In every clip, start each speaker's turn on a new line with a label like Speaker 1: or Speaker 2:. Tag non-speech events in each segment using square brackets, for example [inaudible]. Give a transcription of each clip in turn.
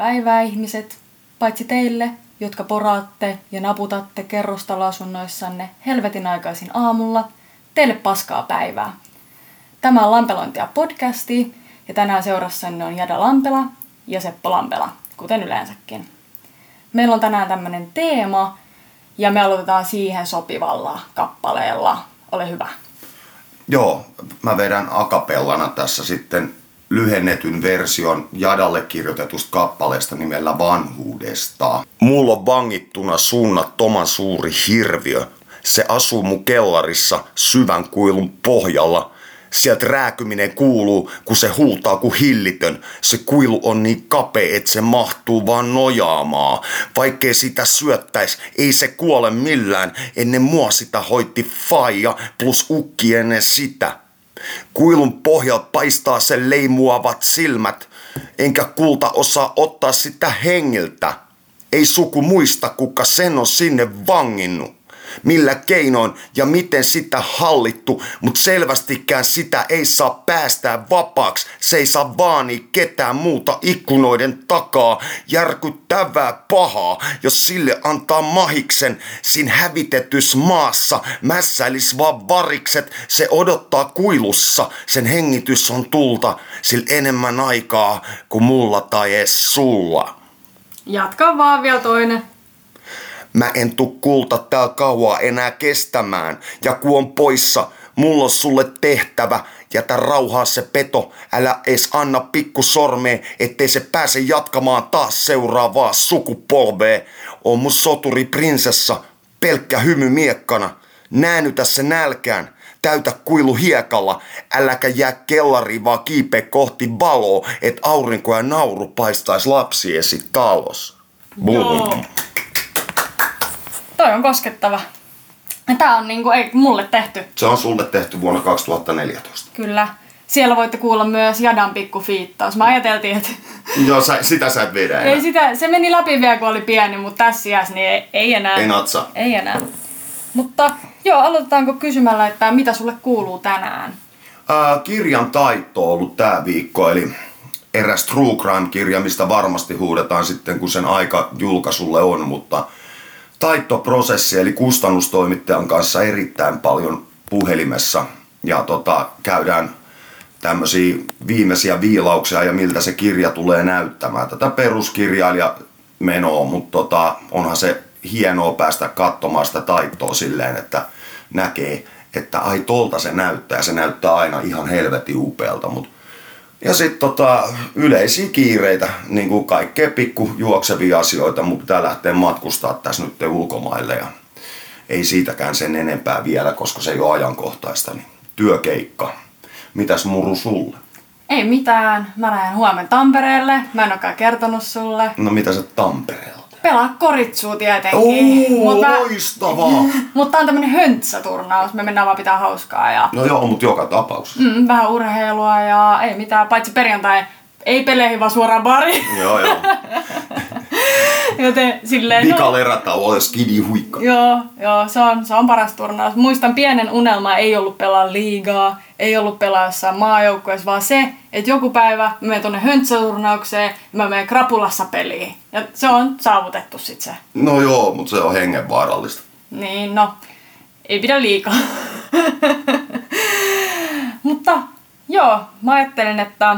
Speaker 1: päivää ihmiset, paitsi teille, jotka poraatte ja naputatte kerrostaloasunnoissanne helvetin aikaisin aamulla, teille paskaa päivää. Tämä on Lampelointia podcasti ja tänään seurassanne on Jada Lampela ja Seppo Lampela, kuten yleensäkin. Meillä on tänään tämmöinen teema ja me aloitetaan siihen sopivalla kappaleella. Ole hyvä.
Speaker 2: Joo, mä vedän akapellana tässä sitten lyhennetyn version Jadalle kirjoitetusta kappaleesta nimellä Vanhuudesta. Mulla on vangittuna suunnattoman suuri hirviö. Se asuu mun kellarissa syvän kuilun pohjalla. Sieltä rääkyminen kuuluu, kun se huutaa kuin hillitön. Se kuilu on niin kapea, että se mahtuu vaan nojaamaan. Vaikkei sitä syöttäis, ei se kuole millään. Ennen mua sitä hoitti faija plus ukki ennen sitä. Kuilun pohjalta paistaa sen leimuavat silmät, enkä kulta osaa ottaa sitä hengiltä. Ei suku muista, kuka sen on sinne vanginnut millä keinoin ja miten sitä hallittu, mutta selvästikään sitä ei saa päästää vapaaksi. Se ei saa vaani ketään muuta ikkunoiden takaa. Järkyttävää pahaa, jos sille antaa mahiksen. Siinä hävitetys maassa mässäilis vaan varikset. Se odottaa kuilussa, sen hengitys on tulta, sillä enemmän aikaa kuin mulla tai edes sulla.
Speaker 1: Jatka vaan vielä toinen.
Speaker 2: Mä en tuu kulta tää kauaa enää kestämään. Ja kun on poissa, mulla on sulle tehtävä. Jätä rauhaa se peto, älä ees anna pikku sormeen, ettei se pääse jatkamaan taas seuraavaa sukupolvea. On mun soturi prinsessa, pelkkä hymy miekkana. Näännytä se nälkään, täytä kuilu hiekalla, äläkä jää kellariin vaan kiipe kohti valoa, et aurinko ja nauru paistais lapsiesi talos.
Speaker 1: Joo. Toi on koskettava. Tää on niinku, ei mulle tehty.
Speaker 2: Se on sulle tehty vuonna 2014.
Speaker 1: Kyllä. Siellä voitte kuulla myös Jadan pikku fiittaus. Mä ajateltiin, että [laughs]
Speaker 2: Joo, sä, sitä sä et vedä enää.
Speaker 1: ei sitä, se meni läpi vielä kun oli pieni, mutta tässä iässä niin ei, ei enää.
Speaker 2: Ei natsa.
Speaker 1: Ei enää. Mutta joo, aloitetaanko kysymällä, että mitä sulle kuuluu tänään?
Speaker 2: Ää, kirjan taitto on ollut tää viikko, eli eräs True Crime-kirja, mistä varmasti huudetaan sitten, kun sen aika julkaisulle on, mutta taittoprosessi, eli kustannustoimittajan kanssa erittäin paljon puhelimessa ja tota, käydään tämmöisiä viimeisiä viilauksia ja miltä se kirja tulee näyttämään. Tätä peruskirjailija menoa, mutta tota, onhan se hienoa päästä katsomaan sitä taittoa silleen, että näkee, että ai tolta se näyttää. Se näyttää aina ihan helvetin upealta, mutta ja sitten tota, yleisiä kiireitä, niin kuin kaikkea pikku juoksevia asioita, mutta pitää lähteä matkustaa tässä nyt ulkomaille ja ei siitäkään sen enempää vielä, koska se ei ole ajankohtaista, niin työkeikka. Mitäs muru sulle?
Speaker 1: Ei mitään. Mä lähden huomenna Tampereelle. Mä en olekaan kertonut sulle.
Speaker 2: No mitä sä Tampereella?
Speaker 1: Pelaa koritsua tietenkin.
Speaker 2: Oo,
Speaker 1: Mutta
Speaker 2: loistavaa!
Speaker 1: mut tää on tämmönen höntsäturnaus. Me mennään vaan pitää hauskaa ja
Speaker 2: No joo, mutta joka tapauksessa.
Speaker 1: mm, vähän urheilua ja ei mitään. Paitsi perjantai ei peleihin, vaan suoraan bariin.
Speaker 2: Joo, joo. [laughs]
Speaker 1: Joten silleen... no-
Speaker 2: Vika lerätauo ja skidi huikka.
Speaker 1: Joo, joo se, on, se on paras turnaus. Muistan pienen unelma ei ollut pelaa liigaa, ei ollut pelaa jossain maajoukkueessa, vaan se, että joku päivä mä menen tuonne höntsäturnaukseen ja mä menen krapulassa peliin. Ja se on saavutettu sit se.
Speaker 2: No joo, mutta se on hengenvaarallista.
Speaker 1: Niin, no, ei pidä liikaa. [laughs] Mutta joo, mä ajattelen, että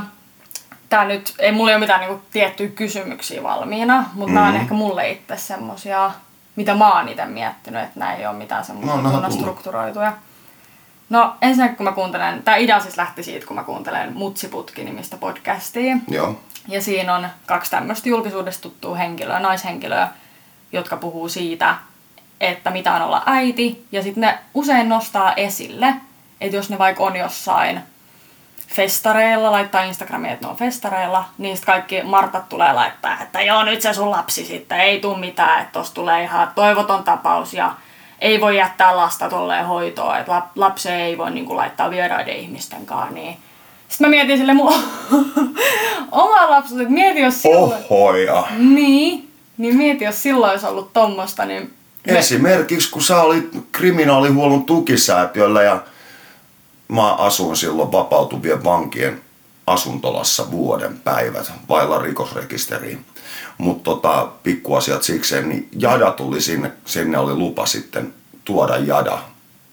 Speaker 1: tää nyt, ei mulla ole mitään niinku tiettyjä kysymyksiä valmiina, mutta mm-hmm. nämä on ehkä mulle itse semmosia, mitä mä oon itse miettinyt, että nämä ei ole mitään semmoisia
Speaker 2: No, no,
Speaker 1: kunnon strukturoituja. No ensinnäkin kun mä kuuntelen, tää idea siis lähti siitä, kun mä kuuntelen Mutsiputki-nimistä podcastia.
Speaker 2: Joo.
Speaker 1: Ja siinä on kaksi tämmöistä julkisuudesta tuttua henkilöä, naishenkilöä, jotka puhuu siitä, että mitä on olla äiti. Ja sitten ne usein nostaa esille, että jos ne vaikka on jossain festareilla, laittaa Instagramiin, että ne on festareilla, niin sit kaikki Martat tulee laittaa, että joo, nyt se sun lapsi sitten, ei tuu mitään, että tossa tulee ihan toivoton tapaus ja ei voi jättää lasta tolleen hoitoon, että lap- lapsia ei voi niin laittaa vieraiden ihmisten kanssa, niin sitten mä mietin sille mun [laughs] omaa lapsuutta, että mieti jos silloin...
Speaker 2: Ohoja.
Speaker 1: Niin, niin mieti jos silloin olisi ollut tommosta, niin... Me...
Speaker 2: Esimerkiksi kun sä olit kriminaalihuollon tukisäätiöllä ja mä asuin silloin vapautuvien vankien asuntolassa vuoden päivät vailla rikosrekisteriin. Mutta tota, pikkuasiat sikseen, niin Jada tuli sinne, sinne oli lupa sitten tuoda Jada.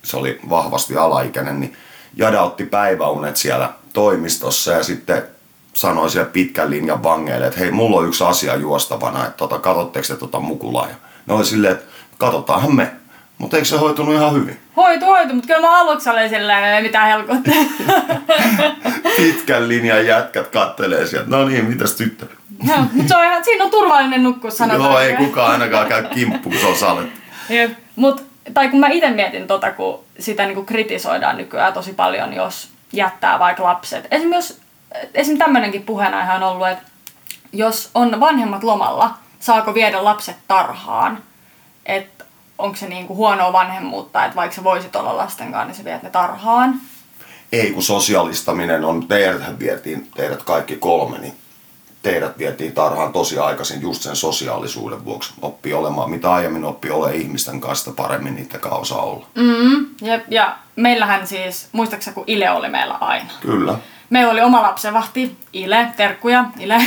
Speaker 2: Se oli vahvasti alaikäinen, niin Jada otti päiväunet siellä toimistossa ja sitten sanoi siellä pitkän linjan vangeille, että hei, mulla on yksi asia juostavana, että tota, katsotteko te tota mukulaa? Ja ne oli silleen, että katsotaanhan me. Mutta eikö se hoitunut ihan hyvin?
Speaker 1: Hoitu, hoitu, mutta kyllä mä aluksi olin silleen, ei mitään helkottaa. [laughs]
Speaker 2: Pitkän linjan jätkät kattelee sieltä, no niin, mitäs tyttö?
Speaker 1: no, mutta se on ihan, siinä on turvallinen nukkua, sanotaan.
Speaker 2: Joo, ei kukaan ainakaan käy kimppuun, kun se on salettu.
Speaker 1: Jep. Mut, tai kun mä itse mietin tota, kun sitä niin kritisoidaan nykyään tosi paljon, jos jättää vaikka lapset. Esimerkiksi jos, esim. tämmöinenkin puheenaihe on ollut, että jos on vanhemmat lomalla, saako viedä lapset tarhaan? Että onko se niinku huonoa vanhemmuutta, että vaikka sä voisit olla lasten kanssa, niin sä viet ne tarhaan.
Speaker 2: Ei, kun sosialistaminen on, teidät vietiin, teidät kaikki kolme, niin teidät vietiin tarhaan tosi aikaisin just sen sosiaalisuuden vuoksi. Oppi olemaan, mitä aiemmin oppi ole ihmisten kanssa, paremmin niitä osaa olla.
Speaker 1: Mm, ja, ja meillähän siis, muistaakseni kun Ile oli meillä aina.
Speaker 2: Kyllä.
Speaker 1: Meillä oli oma lapsenvahti, Ile, terkkuja, Ile.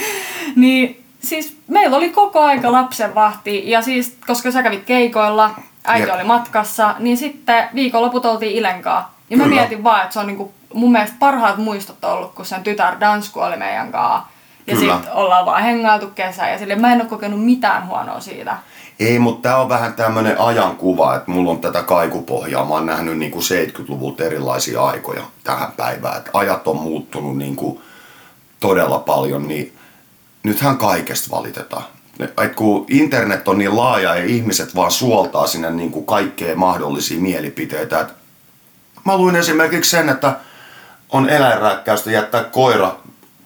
Speaker 1: [laughs] niin siis meillä oli koko aika lapsenvahti ja siis, koska sä kävit keikoilla, äiti Jep. oli matkassa, niin sitten viikonloput oltiin Ilenkaa. Ja mä Kyllä. mietin vaan, että se on niinku mun mielestä parhaat muistot ollut, kun sen tytär Dansku oli meidän kanssa ja sitten ollaan vaan hengailtu kesää ja sille mä en ole kokenut mitään huonoa siitä.
Speaker 2: Ei, mutta tämä on vähän tämmöinen ajankuva, että mulla on tätä kaikupohjaa. Mä oon nähnyt niinku 70-luvulta erilaisia aikoja tähän päivään. Et ajat on muuttunut niinku todella paljon, niin nythän kaikesta valitetaan. Et kun internet on niin laaja ja ihmiset vaan suoltaa sinne niinku kaikkea mahdollisia mielipiteitä. Et mä luin esimerkiksi sen, että on eläinrääkkäystä jättää koira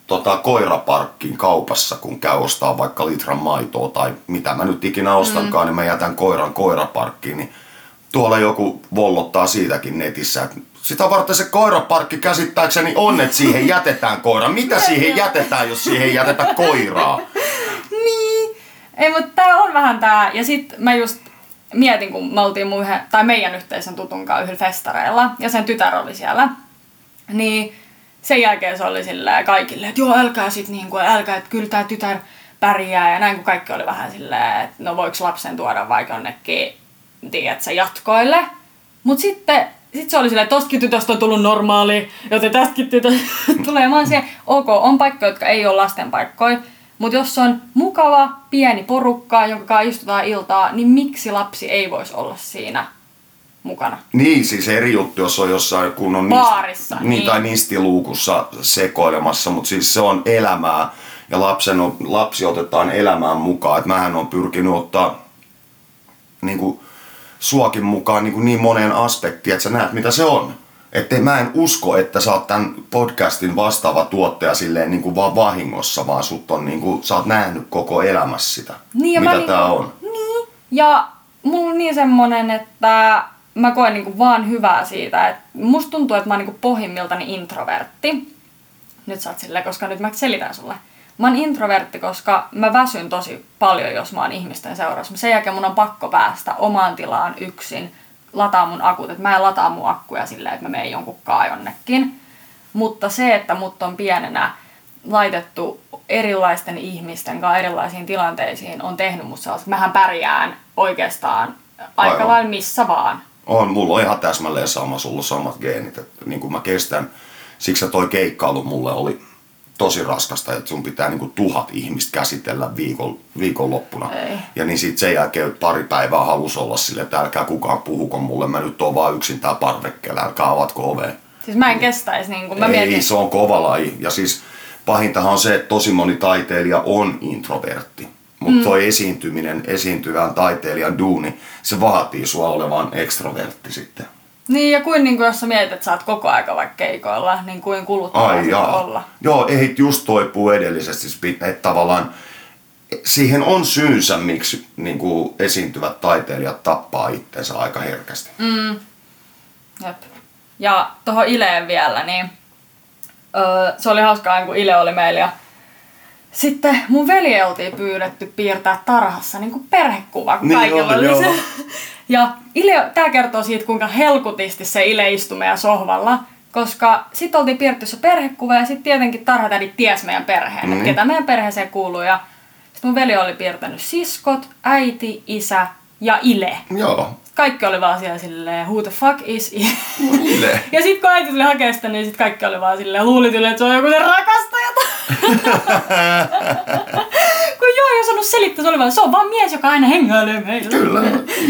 Speaker 2: tota, koiraparkkiin kaupassa, kun käy ostaa vaikka litran maitoa tai mitä mä nyt ikinä ostankaan, mm. niin mä jätän koiran koiraparkkiin, niin tuolla joku vollottaa siitäkin netissä, että sitä varten se koiraparkki käsittääkseni on, että siihen jätetään koira. Mitä siihen jätetään, jos siihen jätetä koiraa? [laughs]
Speaker 1: niin. Ei, mutta tää on vähän tää. Ja sit mä just mietin, kun me oltiin muihin, tai meidän yhteisen tutun kanssa yhdellä festareilla, ja sen tytär oli siellä. Niin sen jälkeen se oli silleen kaikille, että joo, älkää sit niinku, älkää, että kyllä tää tytär pärjää. Ja näin kun kaikki oli vähän silleen, että no voiko lapsen tuoda vaikka jonnekin, tiedätkö, jatkoille. Mut sitten sit se oli silleen, että tostakin tytöstä on tullut normaali, joten tästäkin tytöstä [laughs] tulee. Mä siihen, ok, on paikkoja, jotka ei ole lasten paikkoja, mutta jos on mukava, pieni porukka, jonka kanssa istutaan iltaa, niin miksi lapsi ei voisi olla siinä mukana.
Speaker 2: Niin, siis eri juttu, jos on jossain kunnon
Speaker 1: Baarissa,
Speaker 2: niin, niin. tai nistiluukussa sekoilemassa, mutta siis se on elämää ja lapsen on, lapsi otetaan elämään mukaan. Et mähän on pyrkinyt ottaa niin kuin, suokin mukaan niin, kuin niin moneen aspektiin, että sä näet mitä se on. Että mä en usko, että sä oot tämän podcastin vastaava tuottaja silleen niin kuin vaan vahingossa, vaan sut on niin kuin, sä oot nähnyt koko elämässä sitä, niin, mitä tää niin, on.
Speaker 1: Niin, ja mulla on niin semmonen, että mä koen niinku vaan hyvää siitä, että musta tuntuu, että mä oon niinku pohjimmiltani introvertti. Nyt sä oot silleen, koska nyt mä selitän sulle. Mä oon introvertti, koska mä väsyn tosi paljon, jos mä oon ihmisten seurassa. Sen jälkeen mun on pakko päästä omaan tilaan yksin, lataa mun akut. Että mä en lataa mun akkuja silleen, että mä menen jonkun kaa jonnekin. Mutta se, että mut on pienenä laitettu erilaisten ihmisten kanssa erilaisiin tilanteisiin, on tehnyt musta sellaista, että mähän pärjään oikeastaan aika lailla missä vaan.
Speaker 2: On, mulla on ihan täsmälleen sama, sulla on samat geenit. Että niin kuin mä kestän, siksi toi keikkailu mulle oli tosi raskasta, että sun pitää niin kuin tuhat ihmistä käsitellä viikon, viikonloppuna. Ei. Ja niin sit sen jälkeen pari päivää halus olla sille, että älkää kukaan puhuko mulle, mä nyt oon vaan yksin tää parvekkeella, älkää avatko ovea.
Speaker 1: Siis mä en kestäisi niin kuin mä
Speaker 2: Ei,
Speaker 1: mietin.
Speaker 2: se on kova laji. Ja siis pahintahan on se, että tosi moni taiteilija on introvertti. Mutta mm. toi esiintyminen, esiintyvän taiteilijan duuni, se vaatii sua olevan ekstrovertti sitten.
Speaker 1: Niin, ja kuin, niin kuin jos sä mietit, että sä oot koko aika vaikka keikoilla, niin kuin kuluttaa olla.
Speaker 2: Joo, ei just toipuu edellisesti, että tavallaan siihen on syynsä, miksi niin kuin esiintyvät taiteilijat tappaa itsensä aika herkästi.
Speaker 1: Mm. Jep. Ja tuohon Ileen vielä, niin öö, se oli hauskaa, kun Ile oli meillä ja sitten mun veli oltiin pyydetty piirtää tarhassa niin kuin perhekuva, kun niin kaikilla oli se. Ja Ile, tää kertoo siitä, kuinka helkutisti se Ile istui meidän sohvalla. Koska sitten oltiin piirretty se perhekuva ja sitten tietenkin tarhatädit ties meidän perheen, mm. että ketä meidän perheeseen kuuluu. Ja Sitten mun veli oli piirtänyt siskot, äiti, isä ja Ile.
Speaker 2: Joo.
Speaker 1: Kaikki oli vaan siellä silleen, who the fuck is? Ile. [laughs] Ja sitten kun äiti tuli hakemaan sitä, niin sit kaikki oli vaan silleen, luulit yleensä, että se on joku se rakastaja. [laughs] kun joo, ei osannut selittää, se oli vaan, se on vaan mies, joka aina hengailee meillä.
Speaker 2: Kyllä.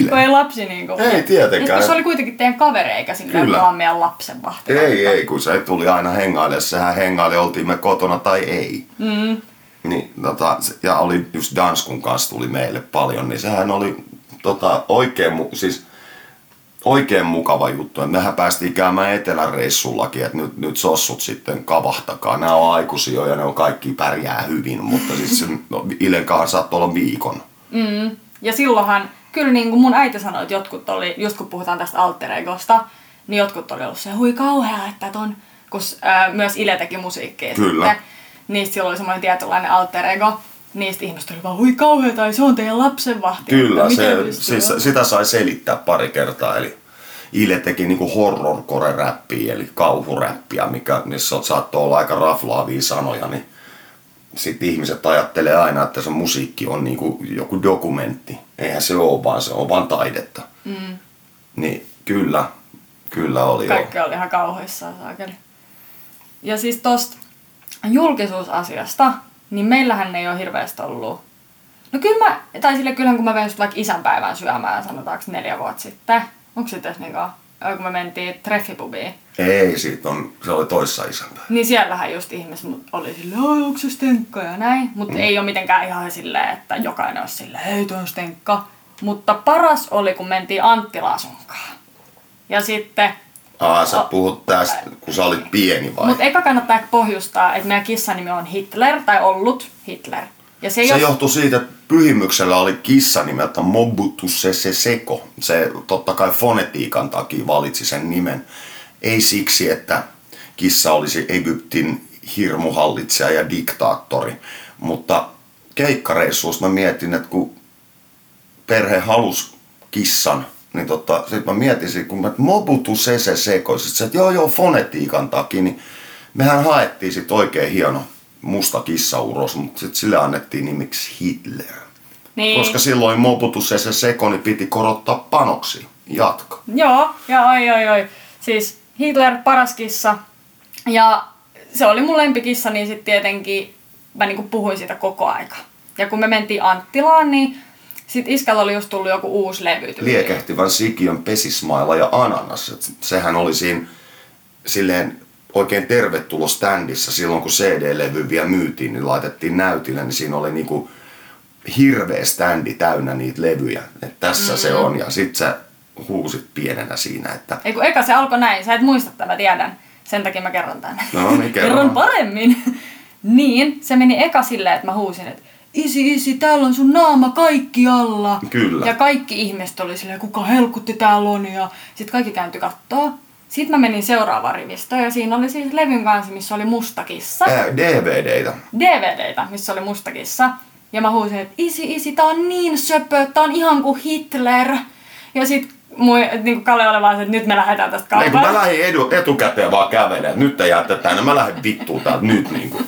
Speaker 1: Kun ei lapsi niinku.
Speaker 2: Ei tietenkään.
Speaker 1: Ja se oli kuitenkin teidän kaveri, eikä
Speaker 2: Kyllä.
Speaker 1: vaan meidän lapsen vahti.
Speaker 2: Ei, ei, kun se tuli aina hengaille. Sehän hengaili, oltiin me kotona tai ei.
Speaker 1: Mm.
Speaker 2: Niin, tota, ja oli just Danskun kanssa tuli meille paljon, niin sehän oli tota, oikein, mu- siis, oikein mukava juttu. Et mehän päästiin käymään eteläreissullakin, että nyt, nyt sossut sitten kavahtakaa. Nämä on aikuisia ja ne on kaikki pärjää hyvin, mutta siis se, no, Ilen kanssa saattoi olla viikon.
Speaker 1: Mm. Ja silloinhan, kyllä niin kuin mun äiti sanoi, että jotkut oli, just kun puhutaan tästä alter egosta, niin jotkut oli ollut se, hui kauhea, että ton, kun äh, myös Ile teki musiikkia
Speaker 2: Kyllä.
Speaker 1: sitten, niistä silloin oli semmoinen tietynlainen alter ego, niistä ihmiset oli vaan, hui kauhea, tai se on teidän lapsenvahti.
Speaker 2: Kyllä, se, siis,
Speaker 1: olemaan?"
Speaker 2: sitä sai selittää pari kertaa. Eli Ile teki niinku horrorcore-räppiä, eli kauhuräppiä, mikä, missä saattoi olla aika raflaavia sanoja, niin sitten ihmiset ajattelee aina, että se musiikki on niinku joku dokumentti. Eihän se ole, vaan se on vaan taidetta.
Speaker 1: Mm.
Speaker 2: Niin kyllä, kyllä oli
Speaker 1: Kaikki
Speaker 2: jo.
Speaker 1: oli ihan kauhuissaan saakeli. Ja siis tosta julkisuusasiasta, niin meillähän ei ole hirveästi ollut. No kyllä mä, tai sille kyllähän kun mä just vaikka isänpäivän syömään, sanotaanko neljä vuotta sitten. Onko se tässä niin kauan? kun me mentiin treffipubiin.
Speaker 2: Ei, siitä on, se oli toissa isänpäivä.
Speaker 1: Niin siellähän just ihmiset oli silleen, onko se stenkka ja näin. Mutta mm. ei ole mitenkään ihan silleen, että jokainen olisi silleen, hei toi on stenkka. Mutta paras oli, kun mentiin Anttilaan sunkaan. Ja sitten
Speaker 2: Aa, sä puhut tästä, kun sä olit pieni vai?
Speaker 1: Mutta eka kannattaa pohjustaa, että meidän kissan nimi on Hitler, tai ollut Hitler. Ja se,
Speaker 2: Se
Speaker 1: ole...
Speaker 2: johtui siitä, että pyhimyksellä oli kissa nimeltä Mobutu Sese Seko. Se totta kai fonetiikan takia valitsi sen nimen. Ei siksi, että kissa olisi Egyptin hirmuhallitsija ja diktaattori. Mutta keikkareissuus mä mietin, että kun perhe halusi kissan, niin tota, sit mä mietin, sit, kun mä, että Mobutu Sese Seko, sit se, että joo joo fonetiikan takia, niin mehän haettiin sit oikein hieno musta kissa uros, mutta sitten sille annettiin nimiksi Hitler.
Speaker 1: Niin.
Speaker 2: Koska silloin Mobutu Sese Seko niin piti korottaa panoksi. Jatka.
Speaker 1: Joo, ja oi oi oi. Siis Hitler, paras kissa. Ja se oli mun lempikissa, niin sitten tietenkin mä niinku puhuin siitä koko aika. Ja kun me mentiin Anttilaan, niin sit iskällä oli just tullut joku uusi levy.
Speaker 2: Liekehtivän sikiön pesismaila ja ananas. Et sehän oli siinä silleen oikein tervetulo standissa silloin, kun CD-levy vielä myytiin, niin laitettiin näytille, niin siinä oli niinku hirveä standi täynnä niitä levyjä. Et tässä mm. se on. Ja sit sä huusit pienenä siinä, että
Speaker 1: Ei kun eka se alkoi näin, sä et muista tätä, mä tiedän. Sen takia mä kerron tänne.
Speaker 2: No niin, kerro.
Speaker 1: kerron paremmin. [laughs] niin, se meni eka silleen, että mä huusin, että isi, isi, täällä on sun naama kaikkialla.
Speaker 2: Kyllä.
Speaker 1: Ja kaikki ihmiset oli silleen, kuka helkutti täällä on. Ja sit kaikki kääntyi kattoo. Sitten mä menin seuraavaan rivistöön ja siinä oli siis levyn kanssa, missä oli musta kissa.
Speaker 2: ää, DVDitä.
Speaker 1: DVDitä, missä oli musta kissa. Ja mä huusin, että isi, isi, tää on niin söpö, tää on ihan kuin Hitler. Ja sit mun, niin Kalle oli vaan se, että nyt me lähdetään tästä
Speaker 2: Ei kun mä lähdin edu, etukäteen vaan kävelemään, nyt te jäätte tänne, mä lähden vittuun täältä nyt niinku.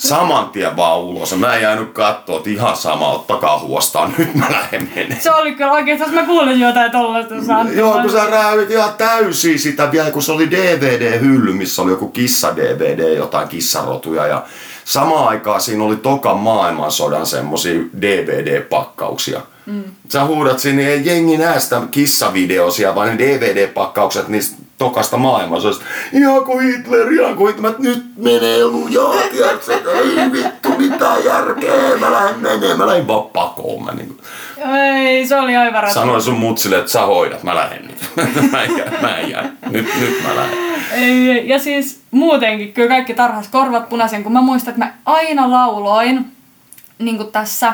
Speaker 2: Saman tien vaan ulos. Mä en jäänyt kattoo, että ihan sama, ottakaa huostaan, nyt mä lähden menemään.
Speaker 1: Se oli kyllä oikeastaan, mä kuulin jotain tollaista.
Speaker 2: Joo, kun sä räävit ihan täysin sitä vielä, kun se oli DVD-hylly, missä oli joku kissa-DVD, jotain kissarotuja. Ja samaan aikaan siinä oli toka maailmansodan semmosia DVD-pakkauksia. Mm. Sä huudat sinne, ei jengi näe sitä kissavideosia, vaan ne DVD-pakkaukset niistä tokasta maailmansodasta. Ihan kuin Hitler, ihan kuin Hitler, nyt menee lujaa, tiedätkö, ei vittu mitään järkeä, mä lähden menemään, mä lähdin vaan pakoon. Mä niin
Speaker 1: Ei, se oli aivan ratkaisu.
Speaker 2: Sanoin sun mutsille, että sä hoidat, mä lähden nyt. [laughs] mä en jää, mä en jää. Nyt, nyt mä lähden.
Speaker 1: Ei, ja siis muutenkin kyllä kaikki tarhas korvat punaisen, kun mä muistan, että mä aina lauloin niin kuin tässä,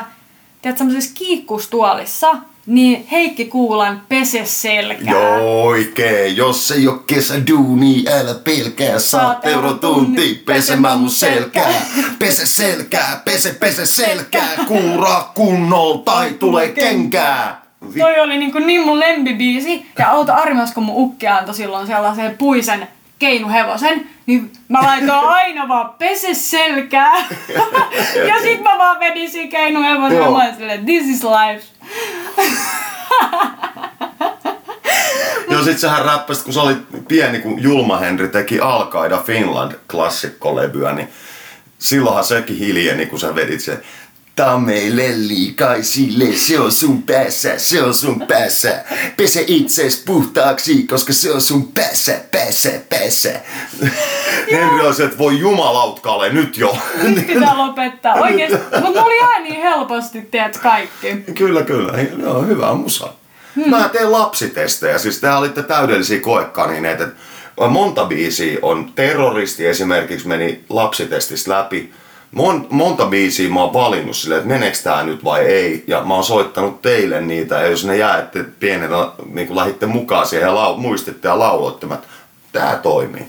Speaker 1: tiedät, semmoisessa kiikkustuolissa, niin Heikki Kuulan pese selkää.
Speaker 2: Joo, oikein. Jos ei oo kesäduuni, älä pelkää. Saat eurotunti pesemään mun selkää. Pese selkää, pese, pese selkää. Kuuraa kunnolla tai tulee kenkää.
Speaker 1: Toi oli niin, kuin niin mun lempibiisi. Ja auto Arimas, kun mun ukki antoi silloin sellaisen puisen keinuhevosen, niin mä laitoin [laughs] aina vaan pese selkää. [laughs] ja sit mä vaan vedin siinä keinuhevosen ja mä olin silleen, this is life.
Speaker 2: Joo, sit sähän räppäsit, kun sä olit pieni, kun Julma Henri teki Al-Qaida Finland klassikkolevyä, niin silloinhan sekin hiljeni, kun sä vedit sen. Tää on meille liikaisille, se on sun päässä, se on sun päässä. Pese itsees puhtaaksi, koska se on sun päässä, päässä, päässä. Henri on se, että voi jumalautkaalle nyt jo.
Speaker 1: Nyt pitää lopettaa. Oikeesti. Mutta mulla jää niin helposti, teet kaikki.
Speaker 2: Kyllä, kyllä. Joo, hyvä musa. Hmm. Mä teen lapsitestejä, siis te olitte täydellisiä koekanineita. Monta biisiä on terroristi esimerkiksi meni lapsitestistä läpi. Mon, monta biisiä mä oon valinnut silleen, että meneekö tää nyt vai ei. Ja mä oon soittanut teille niitä ja jos ne jäätte pienenä, niin kun lähditte mukaan siihen ja lau, muistitte ja lauloitte, että tää toimii.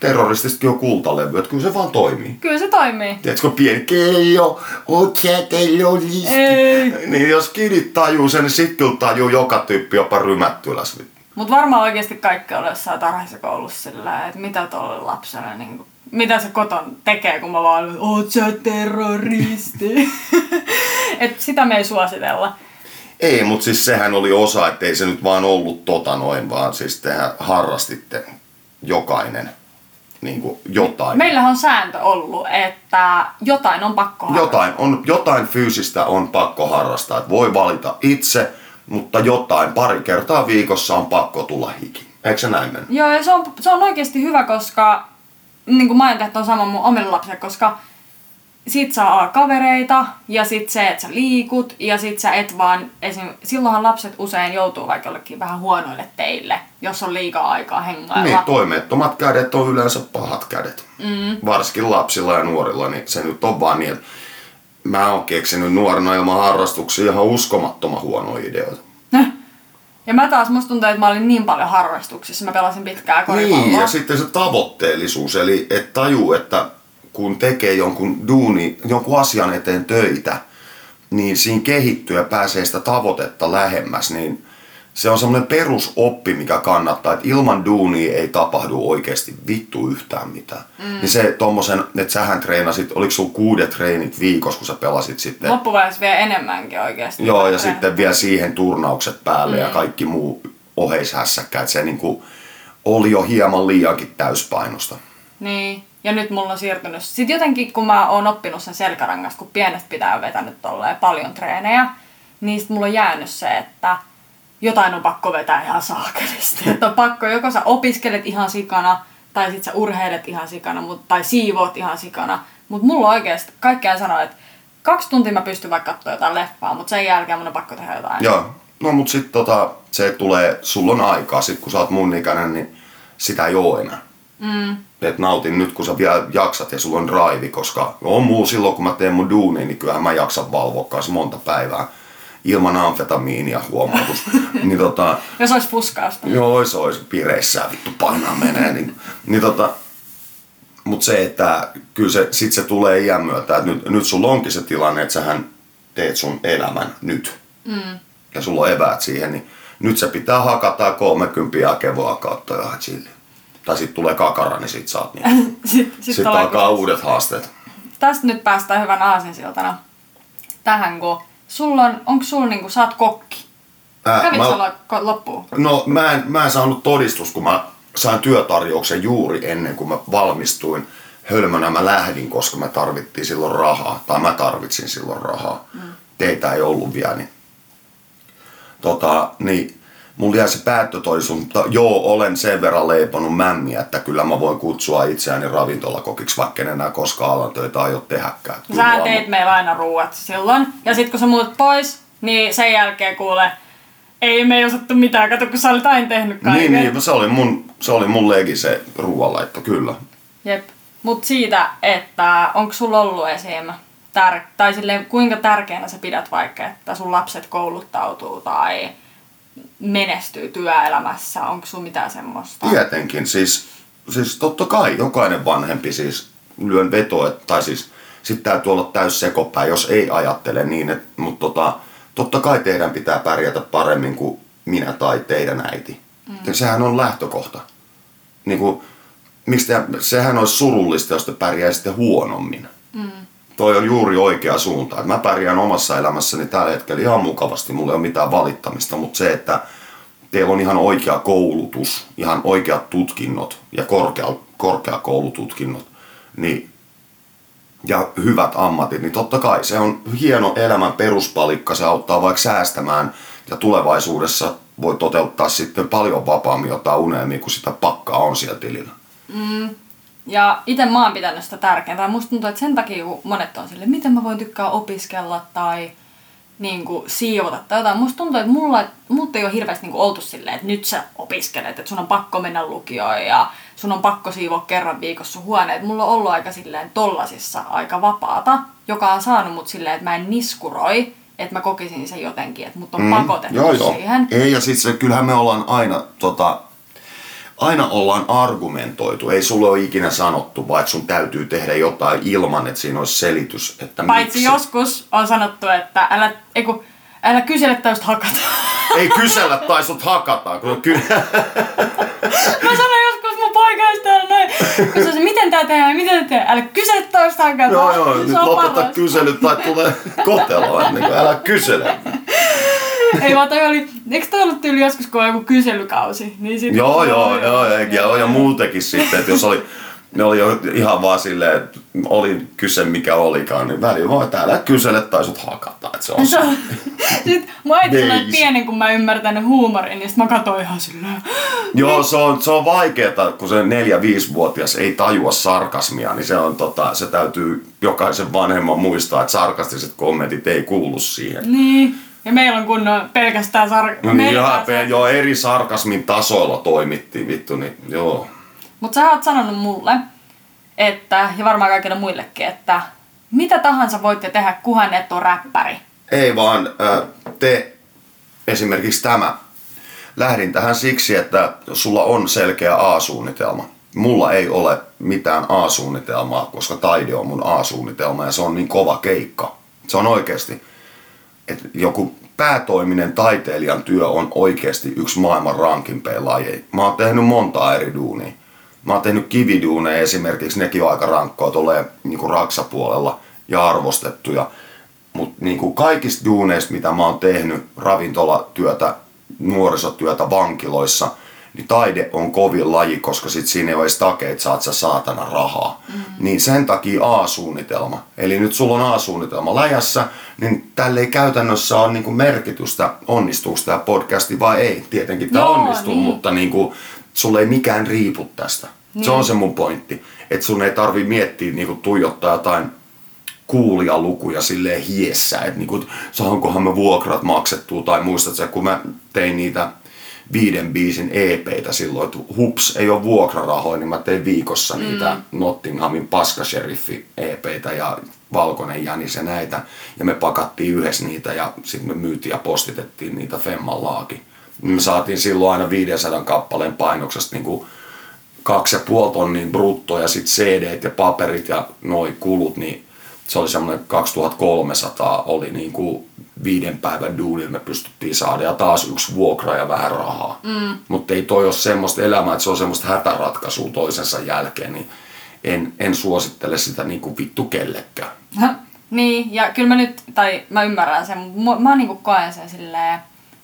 Speaker 2: Terrorististakin on kultalevy, että kyllä se vaan toimii.
Speaker 1: Kyllä se toimii.
Speaker 2: Tiedätkö, pieni kello, oot sä terroristi?
Speaker 1: Ei.
Speaker 2: Niin jos kidit tajuu sen, niin sit kyllä tajuu joka tyyppi jopa rymättyläs.
Speaker 1: Mutta varmaan oikeasti kaikki on jossain tarhaisessa koulussa sillä että mitä tuolle lapselle, niin kuin, mitä se koton tekee, kun mä vaan oot sä terroristi. [laughs] Et sitä me ei suositella.
Speaker 2: Ei, mutta siis sehän oli osa, ettei se nyt vaan ollut tota noin, vaan siis tehän harrastitte jokainen niin kuin jotain.
Speaker 1: Meillähän on sääntö ollut, että jotain on pakko harrastaa.
Speaker 2: Jotain, on, jotain fyysistä on pakko harrastaa. Et voi valita itse, mutta jotain pari kertaa viikossa on pakko tulla hiki. Eikö se näin mennä?
Speaker 1: Joo, ja se on, se on oikeasti hyvä, koska niin kuin mä en tehty on sama mun omille lapsille, koska sit saa A, kavereita ja sit se, että sä liikut ja sit sä et vaan, esim. silloinhan lapset usein joutuu vaikka jollekin vähän huonoille teille, jos on liikaa aikaa hengailla.
Speaker 2: Niin, toimettomat kädet on yleensä pahat kädet. Mm. Varsinkin lapsilla ja nuorilla, niin se nyt on vaan niin, että mä oon keksinyt nuorena ilman harrastuksia ihan uskomattoman huonoja ideoita.
Speaker 1: Ja mä taas, musta tuntuu, että mä olin niin paljon harrastuksissa, mä pelasin pitkää koripalloa.
Speaker 2: Niin, ja sitten se tavoitteellisuus, eli että tajuu, että kun tekee jonkun duuni, jonkun asian eteen töitä, niin siinä kehittyy ja pääsee sitä tavoitetta lähemmäs, niin se on semmoinen perusoppi, mikä kannattaa, että ilman duunia ei tapahdu oikeasti vittu yhtään mitään. Mm. Niin se tommosen, että sähän treenasit, oliko sulla kuudet treenit viikossa, kun sä pelasit sitten?
Speaker 1: Loppuvaiheessa vielä enemmänkin oikeasti.
Speaker 2: Joo, ja sitten vielä siihen turnaukset päälle mm. ja kaikki muu oheishässäkkä, että se niinku oli jo hieman liiankin täyspainosta.
Speaker 1: Niin, ja nyt mulla on siirtynyt. Sitten jotenkin, kun mä oon oppinut sen selkärangasta, kun pienestä pitää vetänyt tolleen paljon treenejä, niin sit mulla on jäänyt se, että jotain on pakko vetää ihan saakelisti. [laughs] Että on pakko, joko sä opiskelet ihan sikana, tai sit sä urheilet ihan sikana, mut, tai siivoot ihan sikana. Mutta mulla oikeasti, kaikkea sanoo, että kaksi tuntia mä pystyn vaikka katsoa jotain leffaa, mutta sen jälkeen mun on pakko tehdä jotain.
Speaker 2: Joo, no mut sit tota, se tulee, sulla on aikaa, sit kun sä oot mun ikäinen, niin sitä ei oo enää.
Speaker 1: Mm.
Speaker 2: Et nautin nyt, kun sä vielä jaksat ja sulla on drive, koska on muu silloin, kun mä teen mun duunia, niin kyllähän mä jaksan valvoa kanssa monta päivää ilman amfetamiinia huomautus. [laughs] niin tota,
Speaker 1: Jos olisi fuskausta.
Speaker 2: Joo, se olisi pireissä vittu painaa menee. Niin, niin tota, mutta se, että kyllä se, sit se tulee iän myötä, että nyt, nyt sulla onkin se tilanne, että sähän teet sun elämän nyt.
Speaker 1: Mm.
Speaker 2: Ja sulla on eväät siihen, niin nyt se pitää hakata 30 ja kevoa kautta ja chilli. Tai sit tulee kakara, niin sit saat niin.
Speaker 1: Sitten [laughs] sit
Speaker 2: Sitten
Speaker 1: tulee
Speaker 2: alkaa uudet haasteet.
Speaker 1: Tästä nyt päästään hyvän aasinsiltana tähän, kun sulla on, onko sulla niinku, sä oot kokki?
Speaker 2: Ää,
Speaker 1: Kävit
Speaker 2: mä-
Speaker 1: lo- loppuun?
Speaker 2: No mä en, mä en saanut todistus, kun mä sain työtarjouksen juuri ennen kuin mä valmistuin. Hölmönä mä lähdin, koska mä tarvittiin silloin rahaa. Tai mä tarvitsin silloin rahaa. Mm. Teitä ei ollut vielä. Niin, tota, niin mulla jäi se päättötodistus, mutta joo, olen sen verran leiponut mämmiä, että kyllä mä voin kutsua itseäni ravintolakokiksi, vaikka en enää koskaan alan töitä aio tehdäkään.
Speaker 1: Sä teit meillä aina ruuat silloin. Ja sit kun sä muut pois, niin sen jälkeen kuule, ei me ei osattu mitään, kato kun sä olit aina tehnyt kaiken.
Speaker 2: Niin, niin, se oli mun, se oli mun legi se ruoanlaitto, kyllä.
Speaker 1: Jep. Mut siitä, että onko sulla ollut esim. Tär- tai silleen, kuinka tärkeänä sä pidät vaikka, että sun lapset kouluttautuu tai menestyy työelämässä, onko sulla mitään semmoista?
Speaker 2: Tietenkin, siis, siis totta kai jokainen vanhempi siis lyön vetoa, että- tai siis sitten täytyy olla täys sekopää, jos ei ajattele niin, että, mutta tota, totta kai teidän pitää pärjätä paremmin kuin minä tai teidän äiti. Mm. Sehän on lähtökohta. Niin kuin, miksi te, sehän olisi surullista, jos te pärjäisitte huonommin. Mm. Toi on juuri oikea suunta. Mä pärjään omassa elämässäni tällä hetkellä ihan mukavasti, mulla ei ole mitään valittamista, mutta se, että teillä on ihan oikea koulutus, ihan oikeat tutkinnot ja korkea, korkeakoulututkinnot, niin ja hyvät ammatit, niin totta kai se on hieno elämän peruspalikka, se auttaa vaikka säästämään ja tulevaisuudessa voi toteuttaa sitten paljon vapaammin jotain unelmia, kun sitä pakkaa on siellä tilillä.
Speaker 1: Mm. Ja itse mä oon pitänyt sitä tärkeää. Musta tuntuu, että sen takia kun monet on silleen, miten mä voin tykkää opiskella tai niin kuin, siivota tai jotain. Musta tuntuu, että mulla, mulla ei ole hirveästi niin kuin, oltu silleen, että nyt sä opiskelet, että sun on pakko mennä lukioon ja sun on pakko siivoa kerran viikossa sun huoneet. Mulla on ollut aika silleen tollasissa aika vapaata, joka on saanut mut silleen, että mä en niskuroi, että mä kokisin sen jotenkin, että mut on mm, pakotettu joo, joo. siihen.
Speaker 2: Ei, ja sit se, kyllähän me ollaan aina tota, aina ollaan argumentoitu. Ei sulle ole ikinä sanottu, vaan että sun täytyy tehdä jotain ilman, että siinä olisi selitys, että
Speaker 1: Paitsi
Speaker 2: miksi.
Speaker 1: joskus on sanottu, että älä, eiku, älä kysele tai hakata.
Speaker 2: Ei kysellä tai sut hakataan. Kun ky- [laughs]
Speaker 1: Mä sanoin joskus mun poikaystävälle näin. Kun se miten tää tehdään, miten tää tehdään. Älä kysele toista hakata.
Speaker 2: Joo, joo, nyt lopeta kysely tai tulee koteloa. Niin älä kysele. [laughs]
Speaker 1: Ei vaan toi oli, eikö toi ollut tyyli joskus, kun on joku kyselykausi? Niin sit
Speaker 2: joo, joo, joo, ja, ja, ja muutenkin sitten, että jos oli, ne oli jo ihan vaan silleen, että oli kyse mikä olikaan, niin välillä voi täällä kysele tai sut hakata. Että se on se.
Speaker 1: Sitten mun äiti sanoi, että pienen kun mä ymmärtänyt huumorin, niin sit mä katsoin ihan silleen.
Speaker 2: Joo, se on, se on vaikeeta, kun se neljä 5 vuotias ei tajua sarkasmia, niin se on tota, se täytyy jokaisen vanhemman muistaa, että sarkastiset kommentit ei kuulu siihen.
Speaker 1: Niin. Ja meillä on kunnon pelkästään sar...
Speaker 2: No niin, joo, pe- joo, eri sarkasmin tasoilla toimittiin, vittu, niin joo.
Speaker 1: Mut sä oot sanonut mulle, että, ja varmaan kaikille muillekin, että mitä tahansa voitte tehdä, kuhan et ole räppäri.
Speaker 2: Ei vaan, te esimerkiksi tämä. Lähdin tähän siksi, että sulla on selkeä A-suunnitelma. Mulla ei ole mitään A-suunnitelmaa, koska taide on mun A-suunnitelma ja se on niin kova keikka. Se on oikeasti että joku päätoiminen taiteilijan työ on oikeasti yksi maailman rankimpia lajeja. Mä oon tehnyt monta eri duunia. Mä oon tehnyt kividuuneja esimerkiksi, nekin on aika rankkoa, tulee niinku raksapuolella ja arvostettuja. Mutta niinku kaikista duuneista, mitä mä oon tehnyt, ravintolatyötä, nuorisotyötä vankiloissa – niin taide on kovin laji, koska sit siinä ei ole edes takeet, saat sä saatana rahaa. Mm. Niin sen takia A-suunnitelma. Eli nyt sulla on A-suunnitelma läjässä, niin tälle ei käytännössä ole niinku merkitystä, onnistuuko tämä podcasti vai ei. Tietenkin tämä onnistuu, niin. mutta niinku, sulle ei mikään riipu tästä. Niin. Se on se mun pointti. Että sun ei tarvi miettiä niinku tuijottaa jotain kuulijalukuja silleen hiessä, että niinku, saankohan me vuokrat maksettua tai muistat kun mä tein niitä viiden biisin EPitä silloin, että hups, ei ole vuokrarahoja, niin mä tein viikossa mm. niitä Nottinghamin paskasheriffi EPitä ja Valkoinen Jänis ja näitä. Ja me pakattiin yhdessä niitä ja sitten me myytiin ja postitettiin niitä Femman laaki. Me saatiin silloin aina 500 kappaleen painoksesta niin kuin kaksi ja puoli tonnin brutto ja sitten CD ja paperit ja noi kulut, niin se oli semmoinen 2300 oli niin kuin viiden päivän duunilla me pystyttiin saada ja taas yksi vuokra ja vähän rahaa. Mm. Mutta ei toi ole semmoista elämää, että se on semmoista hätäratkaisua toisensa jälkeen, niin en, en suosittele sitä niin kuin vittu kellekään.
Speaker 1: niin, ja kyllä mä nyt, tai mä ymmärrän sen, mä, mä niin kuin koen sen silleen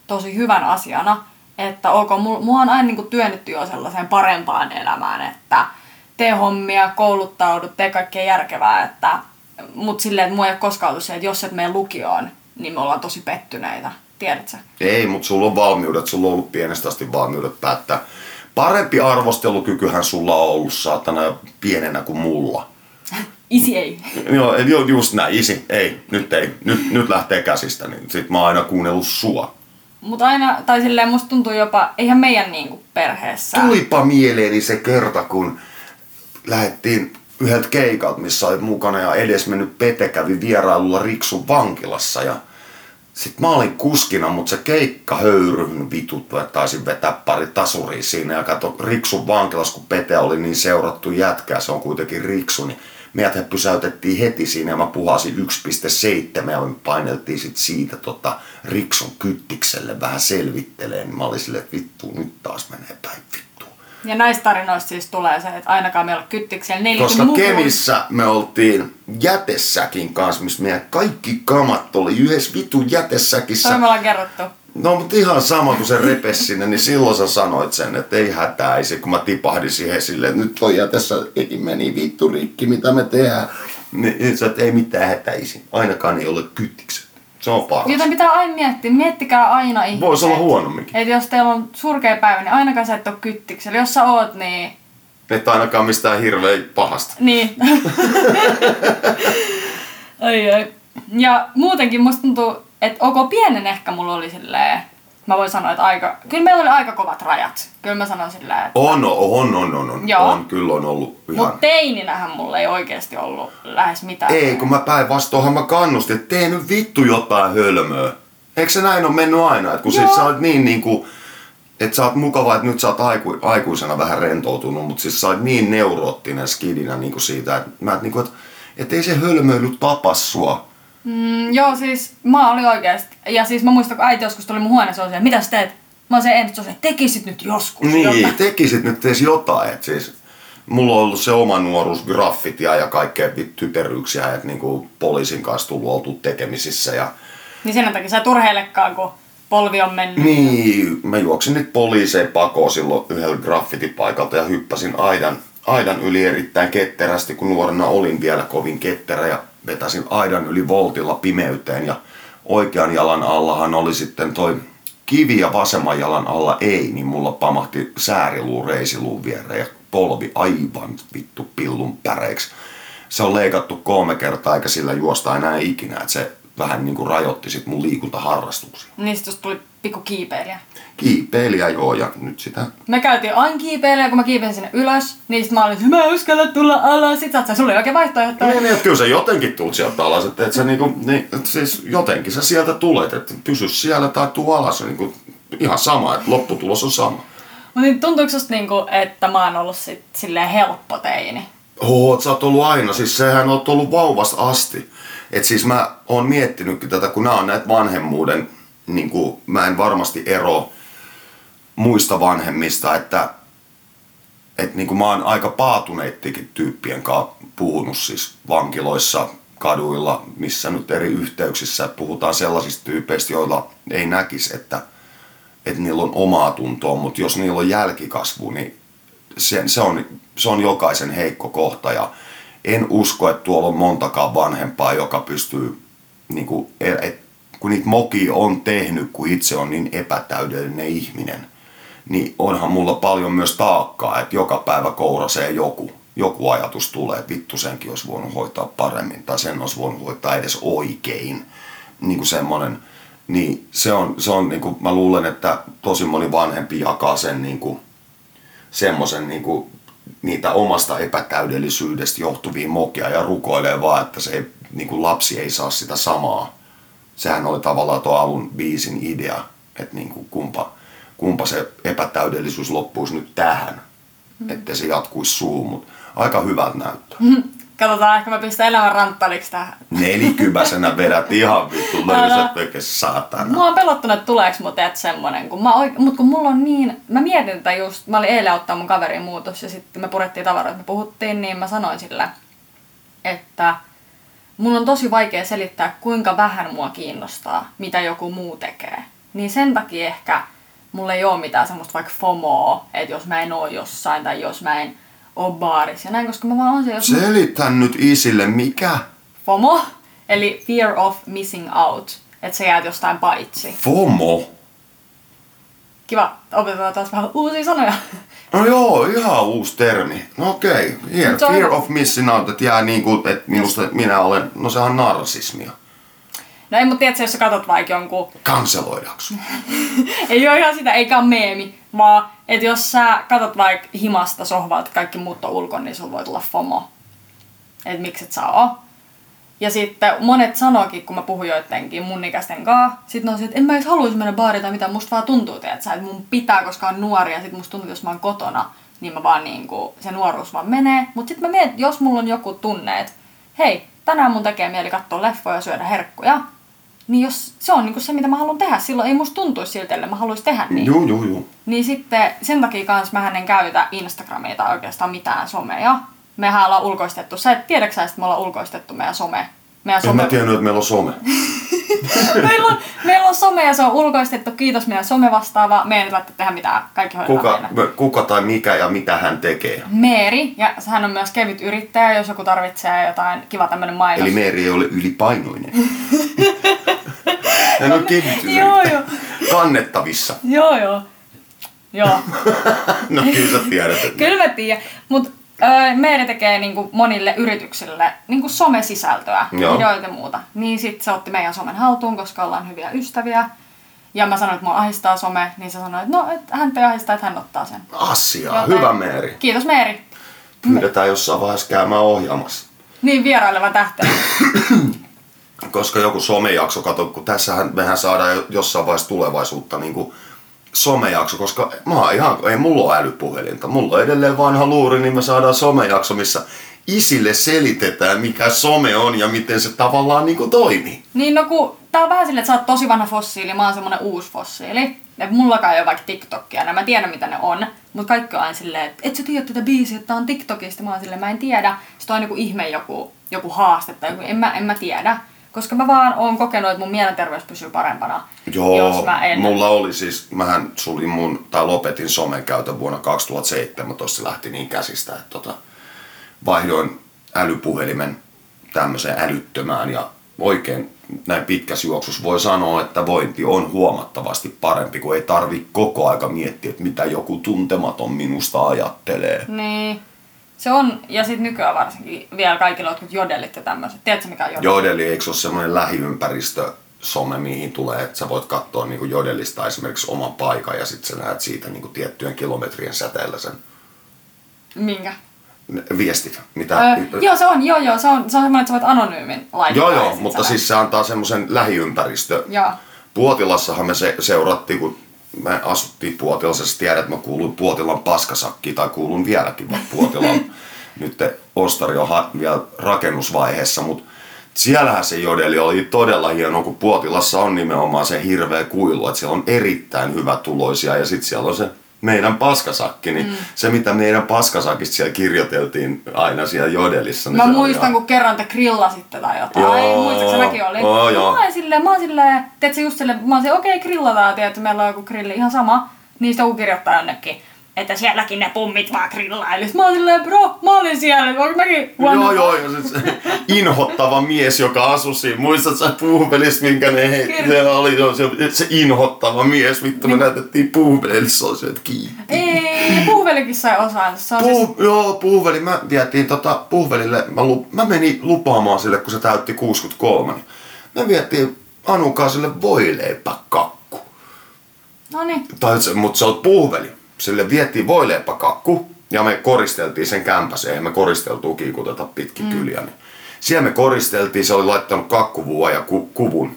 Speaker 1: tosi hyvän asiana, että ok, mua on aina niin kuin työnnetty jo sellaiseen parempaan elämään, että tee hommia, kouluttaudu, tee kaikkea järkevää, että mutta silleen, että mua ei ole koskaan ollut se, että jos et mene lukioon, niin me ollaan tosi pettyneitä. Tiedätkö?
Speaker 2: Ei, mutta sulla on valmiudet, sulla on ollut pienestä asti valmiudet päättää. Parempi arvostelukykyhän sulla on ollut saatana jo pienenä kuin mulla. [laughs]
Speaker 1: Isi ei.
Speaker 2: Joo, just näin, isi, ei, nyt ei, nyt, nyt lähtee käsistä, niin sit mä oon aina kuunnellut sua.
Speaker 1: Mutta aina, tai silleen musta tuntuu jopa, eihän meidän niinku perheessä.
Speaker 2: Tulipa mieleeni se kerta, kun lähdettiin yhdeltä keikalta, missä oli mukana ja edesmennyt Pete kävi vierailulla Riksun vankilassa ja sitten mä olin kuskina, mutta se keikka höyryn vitut, että taisin vetää pari tasuria siinä ja kato Riksun vankilassa, kun Pete oli niin seurattu jätkää, se on kuitenkin Riksu, niin meidät pysäytettiin heti siinä ja mä puhasin 1.7 ja me paineltiin sit siitä tota Riksun kyttikselle vähän selvitteleen, niin mä olin silleen, että vittu, nyt taas menee päin vittu.
Speaker 1: Ja näistä tarinoista siis tulee se, että ainakaan me ei ole kyttiksellä neljäkin
Speaker 2: Koska
Speaker 1: mukua.
Speaker 2: Kemissä me oltiin jätessäkin kanssa, missä meidän kaikki kamat oli yhdessä vitun jätesäkissä.
Speaker 1: Toi me ollaan kerrottu.
Speaker 2: No mutta ihan sama kuin se repes sinne, niin silloin sä sanoit sen, että ei hätäisi, kun mä tipahdin siihen silleen, että nyt toi jätessä meni vittu rikki, mitä me tehdään. Niin sä, että ei mitään hätäisi, ainakaan ei ole kyttikset. Se on paras.
Speaker 1: Joten pitää aina miettiä, miettikää aina ihmiset.
Speaker 2: Voisi olla huonomminkin.
Speaker 1: Että jos teillä on surkea päivä, niin ainakaan sä et ole kyttiksellä. Jos sä oot, niin...
Speaker 2: Että ainakaan mistään hirveä pahasta.
Speaker 1: Niin. [laughs] ai ai. Ja muutenkin musta tuntuu, että ok, pienen ehkä mulla oli silleen... Mä voin sanoa, että aika... Kyllä meillä oli aika kovat rajat. Kyllä mä sanon silleen, että...
Speaker 2: On, on, on, on, on.
Speaker 1: Joo.
Speaker 2: on kyllä on ollut ihan...
Speaker 1: Mut teininähän mulla ei oikeasti ollut lähes mitään.
Speaker 2: Ei, kun mä päinvastoinhan mä kannustin, että tee nyt vittu jotain hölmöä. Eikö se näin ole mennyt aina? Että kun
Speaker 1: Joo.
Speaker 2: siis sä oot niin niinku, että sä oot mukava, että nyt sä oot aiku, aikuisena vähän rentoutunut, mutta siis sä oot niin neuroottinen skidinä niinku siitä, että mä et niinku, että et ei se hölmöily tapa sua.
Speaker 1: Mm, joo, siis mä olin oikeasti. Ja siis mä muistan, kun äiti joskus tuli mun huoneeseen, se mitä sä teet? Mä olin se en, se tekisit nyt joskus
Speaker 2: Niin,
Speaker 1: jotain.
Speaker 2: tekisit nyt edes jotain. Et siis, mulla on ollut se oma nuoruus, graffitia ja kaikkea typeryyksiä, että niinku poliisin kanssa tullut oltu tekemisissä ja
Speaker 1: Niin sen takia sä et urheilekaan, kun polvi on mennyt.
Speaker 2: Niin, mä juoksin nyt poliiseen pakoon silloin yhdellä graffitipaikalta ja hyppäsin aidan, aidan yli erittäin ketterästi, kun nuorena olin vielä kovin ketterä ja vetäsin aidan yli voltilla pimeyteen ja oikean jalan allahan oli sitten toi kivi ja vasemman jalan alla ei, niin mulla pamahti sääriluu reisiluun viereen ja polvi aivan vittu pillun päreiksi. Se on leikattu kolme kertaa eikä sillä juosta enää ikinä, että se vähän niin kuin rajoitti sit mun liikuntaharrastuksia
Speaker 1: tosta tuli pikku kiipeilijä.
Speaker 2: kiipeilijä joo ja nyt sitä
Speaker 1: Me käytiin aina kiipeilijä, kun mä kiipesin sinne ylös, niin sit mä olin, että mä uskalla tulla alas. Sit sä oli oikein vaihtoehto.
Speaker 2: niin, niin, että kyllä sä jotenkin tulet sieltä alas, että et sä niinku, niin, et siis jotenkin sä sieltä tulet, että pysy siellä tai tuu alas, niinku, ihan sama, että lopputulos on sama.
Speaker 1: Mutta niin tuntuuko susta niinku, että mä oon ollut sit silleen helppo teini?
Speaker 2: Oot, sä oot ollut aina, siis sehän oot ollut vauvasta asti. Et siis mä oon miettinytkin tätä, kun nämä on näitä vanhemmuuden, niin kuin, mä en varmasti ero muista vanhemmista, että et niin kuin mä oon aika paatuneittikin tyyppien kanssa puhunut siis vankiloissa, kaduilla, missä nyt eri yhteyksissä puhutaan sellaisista tyypeistä, joilla ei näkisi, että, että niillä on omaa tuntoa, mutta jos niillä on jälkikasvu, niin se, se, on, se on jokaisen heikko kohta. Ja en usko, että tuolla on montakaan vanhempaa, joka pystyy, niin kuin, et, kun niitä mokia on tehnyt, kun itse on niin epätäydellinen ihminen, niin onhan mulla paljon myös taakkaa, että joka päivä kourasee joku. Joku ajatus tulee, että vittu senkin olisi voinut hoitaa paremmin tai sen olisi voinut hoitaa edes oikein. Niin kuin semmoinen, niin se on, se on niin kuin, mä luulen, että tosi moni vanhempi jakaa sen niin kuin, semmoisen niin kuin, niitä omasta epätäydellisyydestä johtuvia mokia ja rukoilee vaan, että se ei, niin kuin lapsi ei saa sitä samaa. Sehän oli tavallaan tuo alun biisin idea, että niin kuin kumpa, kumpa se epätäydellisyys loppuisi nyt tähän, mm. ettei se jatkuisi suuhun, mutta aika hyvältä näyttää.
Speaker 1: Katsotaan, ehkä mä pistän elämän ranttaliksi tähän.
Speaker 2: Nelikybäsenä vedät ihan vittu löysät vekes saatana.
Speaker 1: Mua on pelottanut, että tuleeks mut et semmonen, kun mä oik... mut kun mulla on niin, mä mietin tätä just, mä olin eilen ottaa mun kaverin muutos ja sitten me purettiin tavaroita, me puhuttiin, niin mä sanoin sille, että mun on tosi vaikea selittää, kuinka vähän mua kiinnostaa, mitä joku muu tekee. Niin sen takia ehkä mulla ei oo mitään semmoista vaikka FOMOa, että jos mä en oo jossain tai jos mä en oo baarissa ja näin, koska mä vaan on se, jos
Speaker 2: Selitän nyt isille, mikä
Speaker 1: FOMO, eli fear of missing out, että sä jäät jostain paitsi.
Speaker 2: FOMO.
Speaker 1: Kiva, opetetaan taas vähän uusia sanoja.
Speaker 2: No joo, ihan uusi termi. No okei, okay.
Speaker 1: Se on-
Speaker 2: fear of missing out, että jää niin kuin, että minusta että minä olen, no sehän on narsismia.
Speaker 1: No ei, mutta tiedätkö, jos sä katsot vaikka jonkun,
Speaker 2: Kanseloidaanko? [laughs]
Speaker 1: ei ole ihan sitä, eikä ole meemi, vaan että jos sä katsot vaikka himasta sohvalta, kaikki muut on ulkona, niin sulla voi tulla FOMO. Että miksi et saa oo. Ja sitten monet sanoikin, kun mä puhun joidenkin mun ikäisten kanssa, sit ne on se, että en mä edes haluaisi mennä baariin tai mitään, musta vaan tuntuu, että että mun pitää, koska on nuori, ja sit musta tuntuu, että jos mä oon kotona, niin mä vaan niinku, se nuoruus vaan menee. Mut sit mä mietin, jos mulla on joku tunne, että hei, tänään mun tekee mieli katsoa leffoja ja syödä herkkuja, niin jos se on niinku se, mitä mä haluan tehdä, silloin ei musta tuntuisi siltä, että mä haluaisin tehdä niin.
Speaker 2: Juu, juu, juu.
Speaker 1: Niin sitten sen takia kans mä en käytä Instagramia tai oikeastaan mitään somea. Mehän ollaan ulkoistettu, sä et tiedäksä, että me ollaan ulkoistettu meidän some. Meidän
Speaker 2: En
Speaker 1: some
Speaker 2: mä tiennyt, että meillä on some. [laughs]
Speaker 1: meillä, on, meillä on some ja se on ulkoistettu. Kiitos meidän somevastaava. Me ei tarvitse tehdä mitään. Kaikki
Speaker 2: Kuka,
Speaker 1: meille.
Speaker 2: kuka tai mikä ja mitä hän tekee.
Speaker 1: Meeri, ja hän on myös kevyt yrittäjä, jos joku tarvitsee jotain kiva tämmönen mainos.
Speaker 2: Eli Meeri ei ole ylipainoinen. [laughs] hän on kevyt
Speaker 1: Joo, joo.
Speaker 2: Kannettavissa.
Speaker 1: Joo, joo. Joo. [laughs]
Speaker 2: No kyllä sä tiedät.
Speaker 1: Kyllä mä tiedän. Mutta öö, Meeri tekee niinku monille yrityksille niinku somesisältöä,
Speaker 2: Joo.
Speaker 1: videoita ja muuta. Niin sit se otti meidän somen haltuun, koska ollaan hyviä ystäviä. Ja mä sanoin, että mua ahistaa some, niin se sanoi, että no, että hän ei ahistaa, että hän ottaa sen.
Speaker 2: Asiaa.
Speaker 1: Joten-
Speaker 2: Hyvä Meeri.
Speaker 1: Kiitos Meeri.
Speaker 2: Pyydetään jossain vaiheessa käymään ohjaamassa.
Speaker 1: Niin vieraileva tähtenä.
Speaker 2: Koska joku somejakso, kato, kun tässähän mehän saadaan jo- jossain vaiheessa tulevaisuutta niin kuin somejakso, koska mä oon ihan, ei mulla ole älypuhelinta, mulla on edelleen vanha luuri, niin me saadaan somejakso, missä isille selitetään, mikä some on ja miten se tavallaan niin toimii.
Speaker 1: Niin no kun, tää on vähän silleen, että sä oot tosi vanha fossiili, mä oon semmonen uusi fossiili. Et mullakaan ei ole vaikka TikTokia, ja mä tiedän mitä ne on. Mutta kaikki on aina silleen, että et sä tiedä tätä biisiä, että tää on TikTokista. Mä oon silleen, mä en tiedä. Sitten on joku ihme joku, joku haaste tai joku, en mä, en mä tiedä. Koska mä vaan oon kokenut, että mun mielenterveys pysyy parempana.
Speaker 2: Joo,
Speaker 1: jos mä en.
Speaker 2: mulla oli siis, mähän sulin mun, tai lopetin somen käytön vuonna 2017, se lähti niin käsistä, että tota, vaihdoin älypuhelimen tämmöiseen älyttömään ja oikein näin pitkässä juoksussa voi sanoa, että vointi on huomattavasti parempi, kun ei tarvi koko aika miettiä, että mitä joku tuntematon minusta ajattelee.
Speaker 1: Niin. Se on, ja sitten nykyään varsinkin vielä kaikilla jotkut jodelit ja tämmöiset. Tiedätkö mikä on jodeli?
Speaker 2: Jodeli, eikö se ole semmoinen lähiympäristö some, mihin tulee, että sä voit katsoa niin jodelista esimerkiksi oman paikan ja sitten sä näet siitä niin tiettyjen kilometrien säteellä sen
Speaker 1: Minkä?
Speaker 2: viestit, mitä...
Speaker 1: Öö, joo, se on, joo, joo, se on, se on semmoinen, että sä voit anonyymin laittaa.
Speaker 2: joo, joo mutta siis se antaa semmoisen lähiympäristö.
Speaker 1: Joo.
Speaker 2: Puotilassahan me se, seurattiin, kun me asuttiin Puotilassa, sä tiedät, että mä kuulun Puotilan paskasakkiin, tai kuulun vieläkin vaikka Puotilan. [laughs] Nyt Ostari on ha- vielä rakennusvaiheessa, mutta siellähän se jodeli oli todella hieno, kun Puotilassa on nimenomaan se hirveä kuilu, että siellä on erittäin hyvä tuloisia ja sitten siellä on se meidän paskasakki, niin mm. se mitä meidän paskasakista siellä kirjoiteltiin aina siellä jodelissa. Niin
Speaker 1: Mä
Speaker 2: se oli
Speaker 1: muistan,
Speaker 2: ihan-
Speaker 1: kun kerran te grillasitte tai jotain.
Speaker 2: Joo,
Speaker 1: Muistatko mäkin oli?
Speaker 2: joo, joo.
Speaker 1: Mä oon silleen, mä oon silleen, teet just silleen, mä silleen, okei, okay, grillataan, tiedät, meillä on joku grilli, ihan sama. Niin sitten joku kirjoittaa jonnekin, että sielläkin ne pummit vaan grillaili. Mä silleen, bro, mä olin siellä, onko mäkin
Speaker 2: Joo, joo, ja sit se inhottava mies, joka asui siinä. Muistat sä puupelis, minkä ne heitti? Se oli jo se, se inhottava mies, vittu me näytettiin puupelis, se oli se, että kiitti.
Speaker 1: Ei, puhvelikin sai osaan. Se on siis,
Speaker 2: joo, puuveli, mä vietiin tota, puuvelille, mä, lu, mä menin lupaamaan sille, kun se täytti 63, niin mä vietiin Anukaa sille voileipäkakku.
Speaker 1: no niin.
Speaker 2: Tai se, mutta se on puuveli. Sille vietiin voileipäkakku ja me koristeltiin sen kämpäseen ja me koristeltuu kiikuteta pitkin mm. kyliä. Niin siellä me koristeltiin, se oli laittanut kakkuvua ja ku, kuvun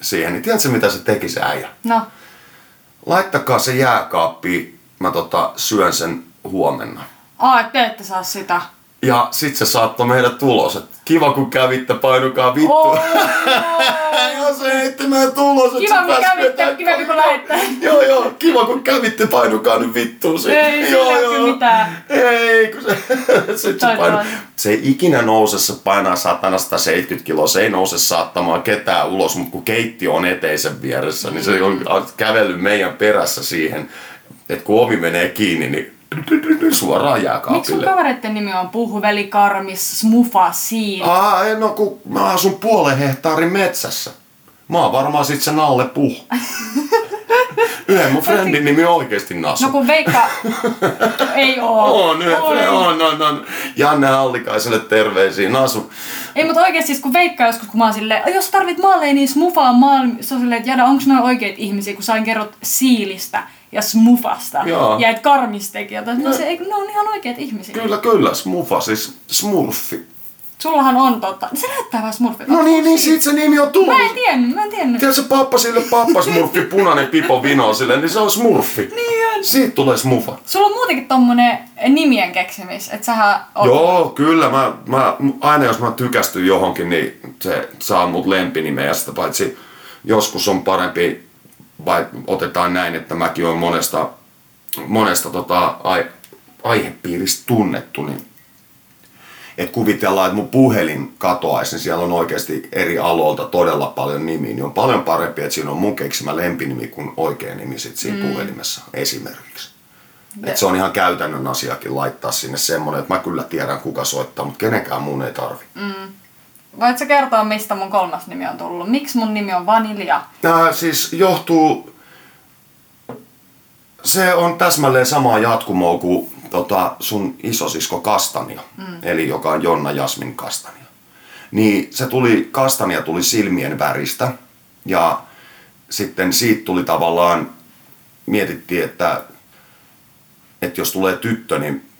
Speaker 2: siihen. Niin tiedätkö mitä se teki se äijä?
Speaker 1: No,
Speaker 2: Laittakaa se jääkaappiin, mä tota, syön sen huomenna.
Speaker 1: ai, te ette saa sitä.
Speaker 2: Ja sit se saattoi meidän tulos, että kiva kun kävitte, painukaa vittu.
Speaker 1: Oh, [laughs]
Speaker 2: ja se heitti meidän tulos,
Speaker 1: Kiva, kun kävitte, kiva, kun lähditte.
Speaker 2: Joo, joo, kiva kun kävitte, painukaa nyt vittuun. Se,
Speaker 1: Ei
Speaker 2: joo, joo.
Speaker 1: mitään.
Speaker 2: Ei, kun se, [laughs] sit se, painu, se ei ikinä nouse, se painaa satana 170 kiloa, se ei nouse saattamaan ketään ulos, mutta kun keittiö on eteisen vieressä, niin se on kävellyt meidän perässä siihen, että kun ovi menee kiinni, niin suoraan
Speaker 1: Miksi sun
Speaker 2: jääkaapille.
Speaker 1: kavereiden nimi on Puhveli, Karmis, Smufa, Siin?
Speaker 2: Aa, en no kun mä asun puolen hehtaarin metsässä. Mä oon varmaan sit se Nalle Puh. [laughs] Yhden mun friendin nimi on oikeesti Nasu.
Speaker 1: No kun Veikka... [laughs] ei oo.
Speaker 2: on, yhden friendin, on, on, on. Janne Hallikaiselle terveisiä. Nasu.
Speaker 1: Ei, mutta oikeesti siis kun Veikka joskus, kun mä oon silleen, jos tarvit maaleja, niin smufaa maal... Se on silleen, että jada, onks noin oikeit ihmisiä, kun sain kerrot siilistä ja smufasta.
Speaker 2: Joo.
Speaker 1: Ja et karmis teki jotain. No. Se, ei, ne on ihan oikeat ihmisiä.
Speaker 2: Kyllä, kyllä, Smufa, siis Smurfi.
Speaker 1: Sullahan on totta. Se näyttää vähän smurfilta.
Speaker 2: No niin, niin siitä se nimi on tullut.
Speaker 1: Mä en tiennyt, mä en tiennyt.
Speaker 2: Tiedätkö pappa sille pappa Smurfi, punainen pipo vino sille, niin se on Smurfi.
Speaker 1: Niin on.
Speaker 2: Siitä tulee Smufa.
Speaker 1: Sulla on muutenkin tommonen nimien keksimis, että sähän oot...
Speaker 2: Joo, kyllä. Mä, mä, aina jos mä tykästyn johonkin, niin se saa mut lempinimeä. Ja sitä paitsi joskus on parempi, vai otetaan näin, että mäkin olen monesta, monesta tota, ai, aihepiiristä tunnettu, niin että kuvitellaan, että mun puhelin katoaisi, niin siellä on oikeasti eri aloilta todella paljon nimiä, niin on paljon parempi, että siinä on mun keksimä lempinimi kuin oikea nimi sit siinä mm. puhelimessa esimerkiksi. Et se on ihan käytännön asiakin laittaa sinne semmoinen, että mä kyllä tiedän kuka soittaa, mutta kenenkään muun ei tarvi. Mm.
Speaker 1: Voitko kertoa, mistä mun kolmas nimi on tullut? Miksi mun nimi on Vanilja?
Speaker 2: Nää siis johtuu, se on täsmälleen samaa jatkumoa kuin tota, sun isosisko Kastania, mm. eli joka on Jonna Jasmin Kastania. Niin se tuli, Kastania tuli silmien väristä ja sitten siitä tuli tavallaan, mietittiin, että, että jos tulee tyttö, niin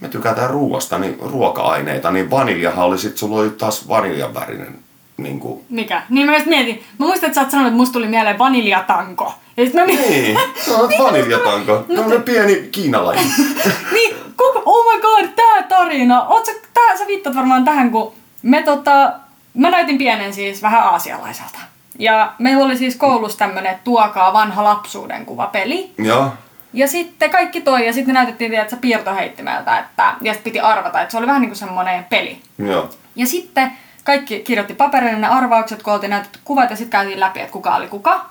Speaker 2: me tykätään ruoasta, niin ruoka-aineita, niin vaniljahan oli sitten, sulla oli taas vaniljan värinen niin kuin...
Speaker 1: Mikä? Niin mä just mietin. Mä muistan, että sä oot sanonut, että musta tuli mieleen vaniljatanko.
Speaker 2: Ja sit mä mietin... Niin, [laughs] sä oot vaniljatanko. No, on pieni kiinalainen. [laughs]
Speaker 1: niin, kuka, oh my god, tää tarina. Oot sä, tää, sä viittat varmaan tähän, kun me tota... Mä näytin pienen siis vähän aasialaiselta. Ja meillä oli siis koulussa tämmönen tuokaa vanha lapsuuden kuva peli.
Speaker 2: Joo.
Speaker 1: Ja sitten kaikki toi, ja sitten näytettiin, että se piirtoheittimeltä, että, ja sitten piti arvata, että se oli vähän niin kuin semmoinen peli.
Speaker 2: Joo.
Speaker 1: Ja sitten kaikki kirjoitti paperille ne arvaukset, kun oltiin näytetty kuvat, ja sitten käytiin läpi, että kuka oli kuka.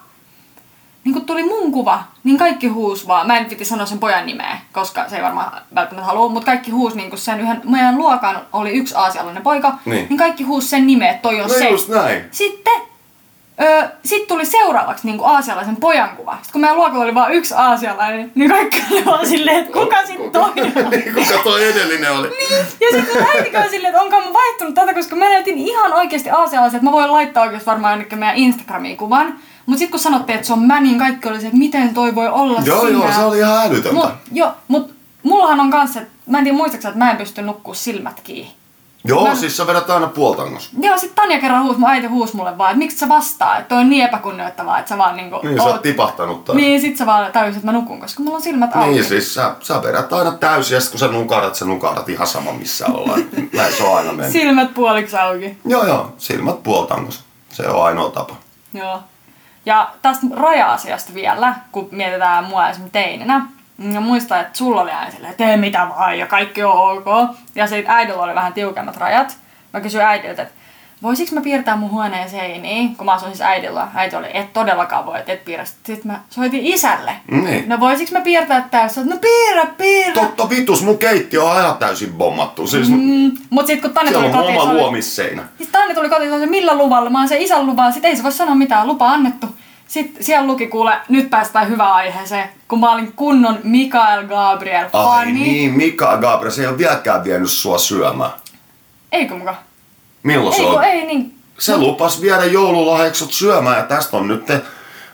Speaker 1: Niin kun tuli mun kuva, niin kaikki huus vaan. Mä en piti sanoa sen pojan nimeä, koska se ei varmaan välttämättä halua, mutta kaikki huus niin sen yhden, meidän luokan oli yksi aasialainen poika, niin, niin kaikki huus sen nimeä, että toi on
Speaker 2: no
Speaker 1: se.
Speaker 2: just näin.
Speaker 1: Sitten Öö, sitten tuli seuraavaksi niin aasialaisen pojan kuva. Sitten kun meidän luokalla oli vain yksi aasialainen, niin kaikki oli vaan silleen, että kuka sitten toinen [laughs]
Speaker 2: niin, kuka toi edellinen oli.
Speaker 1: niin. Ja sitten äitikö silleen, että onko mä vaihtunut tätä, koska mä näytin ihan oikeasti aasialaisen, että mä voin laittaa oikeasti varmaan jonnekin meidän Instagramiin kuvan. Mutta sitten kun sanottiin, että se on mä, niin kaikki oli se, että miten toi voi olla
Speaker 2: Joo,
Speaker 1: sinä.
Speaker 2: joo, se oli ihan älytöntä.
Speaker 1: Mut, joo, mutta mullahan on kanssa, että mä en tiedä muistaakseni, että mä en pysty nukkua silmät kiinni.
Speaker 2: Joo, mä... siis sä vedät aina puoltangos.
Speaker 1: Joo, sit Tanja kerran huusi, mun äiti huusi mulle vaan, että miksi sä vastaa, että toi on niin epäkunnioittavaa, että sä vaan niinku...
Speaker 2: Niin, oot... sä oot tipahtanut taas.
Speaker 1: Niin, sit sä vaan tajusit, että mä nukun, koska mulla on silmät auki.
Speaker 2: Niin, siis sä, sä vedät aina täysin, ja sit kun sä nukahdat, sä nukahdat ihan sama missä ollaan. [laughs] Näin se on aina mennyt.
Speaker 1: Silmät puoliksi auki.
Speaker 2: Joo, joo, silmät puoltangos. Se on ainoa tapa.
Speaker 1: Joo. Ja tästä raja-asiasta vielä, kun mietitään mua esimerkiksi teininä, ja muistan, että sulla oli aina silleen, tee mitä vaan ja kaikki on ok. Ja sitten äidillä oli vähän tiukemmat rajat. Mä kysyin äidiltä, että voisiko mä piirtää mun huoneen seiniin, kun mä asuin siis äidillä. Äiti oli, et todellakaan voi, et piirrä. Sitten mä soitin isälle.
Speaker 2: Niin.
Speaker 1: No voisiko mä piirtää tässä? No piirrä, piirrä.
Speaker 2: Totta vitus, mun keittiö on aina täysin bommattu. Siis
Speaker 1: Mm, mut sit kun Tanne
Speaker 2: siellä
Speaker 1: tuli
Speaker 2: on
Speaker 1: kotiin,
Speaker 2: oma
Speaker 1: se oli-
Speaker 2: luomisseinä.
Speaker 1: Siis Tanne tuli kotiin, se millä luvalla? Mä oon se isän luvalla. Sitten ei se voi sanoa mitään, lupa annettu. Sitten siellä luki kuule, nyt päästään hyvään aiheeseen, kun mä olin kunnon Mikael Gabriel
Speaker 2: Ai
Speaker 1: fani.
Speaker 2: niin, Mika Gabriel, se ei ole vieläkään vienyt sua syömään.
Speaker 1: Eikö muka?
Speaker 2: Milloin se on?
Speaker 1: ei niin.
Speaker 2: Se lupas viedä joululahjaksot syömään ja tästä on nyt, te,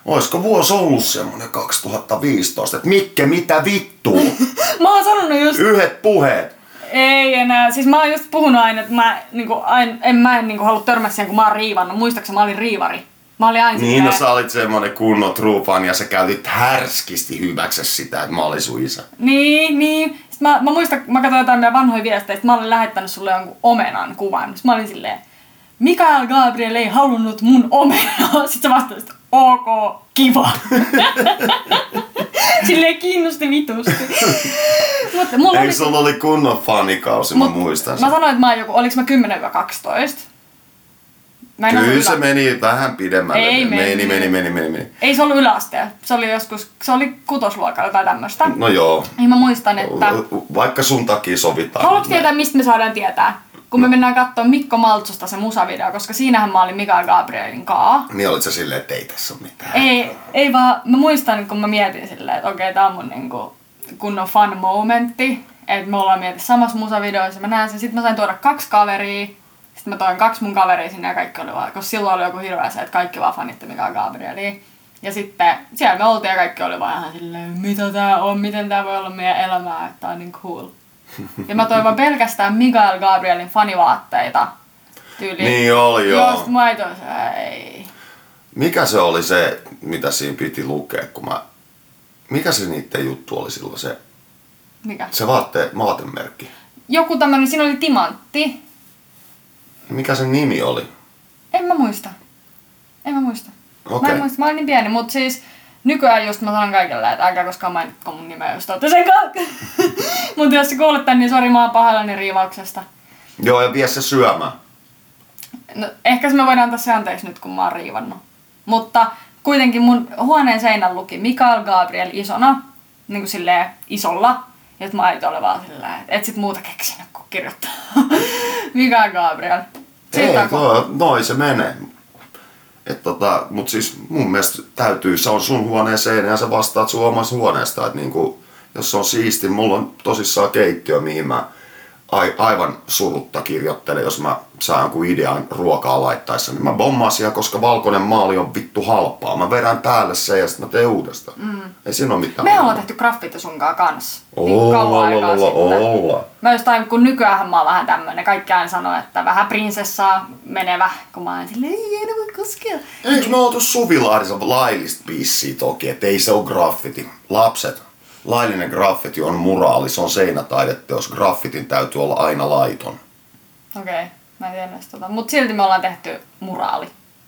Speaker 2: oisko vuosi ollut semmonen 2015, että Mikke, mitä vittua? [laughs]
Speaker 1: Mä oon sanonut just,
Speaker 2: Yhdet puheet.
Speaker 1: ei enää. Siis mä oon just puhunut aina, että mä, niinku, aina, en mä en niinku halua törmätä siihen, kun mä oon riivannut. Muistaakseni mä olin riivari. Mä olin aina
Speaker 2: Niin, no sä olit semmonen kunnon truufan ja sä käytit härskisti hyväksi sitä, että mä olin sun isä.
Speaker 1: Niin, niin. Sitten mä, mä muistan, mä katsoin jotain meidän vanhoja viestejä, että mä olin lähettänyt sulle jonkun omenan kuvan. Sitten mä olin silleen, Mikael Gabriel ei halunnut mun omenaa. [laughs] Sitten sä vastasit, ok, kiva. [laughs] silleen kiinnosti vitusti. [laughs] Mutta mulla
Speaker 2: Eikö
Speaker 1: oli...
Speaker 2: sulla oli kunnon fanikausi, mä muistan
Speaker 1: Mä
Speaker 2: sen.
Speaker 1: sanoin, että mä oon joku, oliks mä 10-12? Mä en ollut
Speaker 2: Kyllä se meni vähän pidemmälle.
Speaker 1: Ei
Speaker 2: meni,
Speaker 1: mennyt.
Speaker 2: meni, meni, meni, meni.
Speaker 1: Ei se ollut yläasteella. Se oli joskus, se oli kutosluokalla tai tämmöstä.
Speaker 2: No joo.
Speaker 1: Niin mä muistan, että...
Speaker 2: Vaikka sun takia sovitaan.
Speaker 1: Haluatko tietää, mistä me saadaan tietää? Kun me mennään katsomaan Mikko Maltsusta se musavideo, koska siinähän mä olin Mikael Gabrielin kaa.
Speaker 2: Niin olit sä silleen, että ei tässä ole mitään.
Speaker 1: Ei, ei vaan, mä muistan, kun mä mietin silleen, että okei, tää on mun niinku kunnon fun momentti. Että me ollaan mietitty samassa musavideoissa, mä näen sen. Sitten mä sain tuoda kaksi kaveria. Sitten mä toin kaksi mun kaveria sinne ja kaikki oli vaan, koska silloin oli joku hirveä se, että kaikki vaan fanitti Mikael Gabrielia. Ja sitten siellä me oltiin ja kaikki oli vaan ihan silleen, mitä tää on, miten tää voi olla meidän elämää, että tää on niin cool. [laughs] Ja mä toivon pelkästään Mikael Gabrielin fanivaatteita. Tyyli.
Speaker 2: Niin oli, joo.
Speaker 1: Joo, sit mä ei ei.
Speaker 2: Mikä se oli se, mitä siinä piti lukea, kun mä... Mikä se niiden juttu oli silloin, se,
Speaker 1: Mikä?
Speaker 2: se vaatte, vaatemerkki?
Speaker 1: Joku tämmönen, siinä oli timantti.
Speaker 2: Mikä sen nimi oli?
Speaker 1: En mä muista. En mä muista. Mä
Speaker 2: Okei.
Speaker 1: en muista, mä olin niin pieni, mutta siis nykyään just mä sanon kaikille, että älkää koskaan mainitko mun nimeä, jos te sen [laughs] mutta jos sä kuulet tän, niin sori, mä oon pahoillani riivauksesta.
Speaker 2: Joo, ja vie se syömään.
Speaker 1: No, ehkä se me voidaan antaa se anteeksi nyt, kun mä oon riivannut. Mutta kuitenkin mun huoneen seinän luki Mikael Gabriel isona, niin kuin silleen isolla. Ja sit mä äiti oli vaan silleen, että et sit muuta keksinyt kirjoittaa. [laughs] Mikael Gabriel. Siitä
Speaker 2: Ei, toi, noin se menee. Et tota, mut siis mun mielestä täytyy, se on sun huoneen seinä ja sä vastaat sun omasta huoneesta. Et niinku, jos se on siisti, mulla on tosissaan keittiö, mihin mä aivan surutta kirjoittelen, jos mä saan jonkun idean ruokaa laittaessa. Niin mä bommaan siellä, koska valkoinen maali on vittu halpaa. Mä vedän päälle sen ja sitten mä teen uudestaan. Mm. Ei siinä ole mitään.
Speaker 1: Me ollaan tehty graffiti sunkaan kanssa. Niin
Speaker 2: Olla,
Speaker 1: aikaa
Speaker 2: olla, olla.
Speaker 1: Mä jostain, kun nykyään mä oon vähän tämmönen, kaikki aina sanoo, että vähän prinsessaa menevä, kun mä oon silleen, ei enää voi koskea.
Speaker 2: Eikö me oltu Suvilahdessa laillista bissiä toki, että ei se ole graffiti. Lapset, laillinen graffiti on muraali, se on seinätaideteos. Graffitin täytyy olla aina laiton.
Speaker 1: Okei, okay, mä en tiedä tota. Mut silti me ollaan tehty muraali.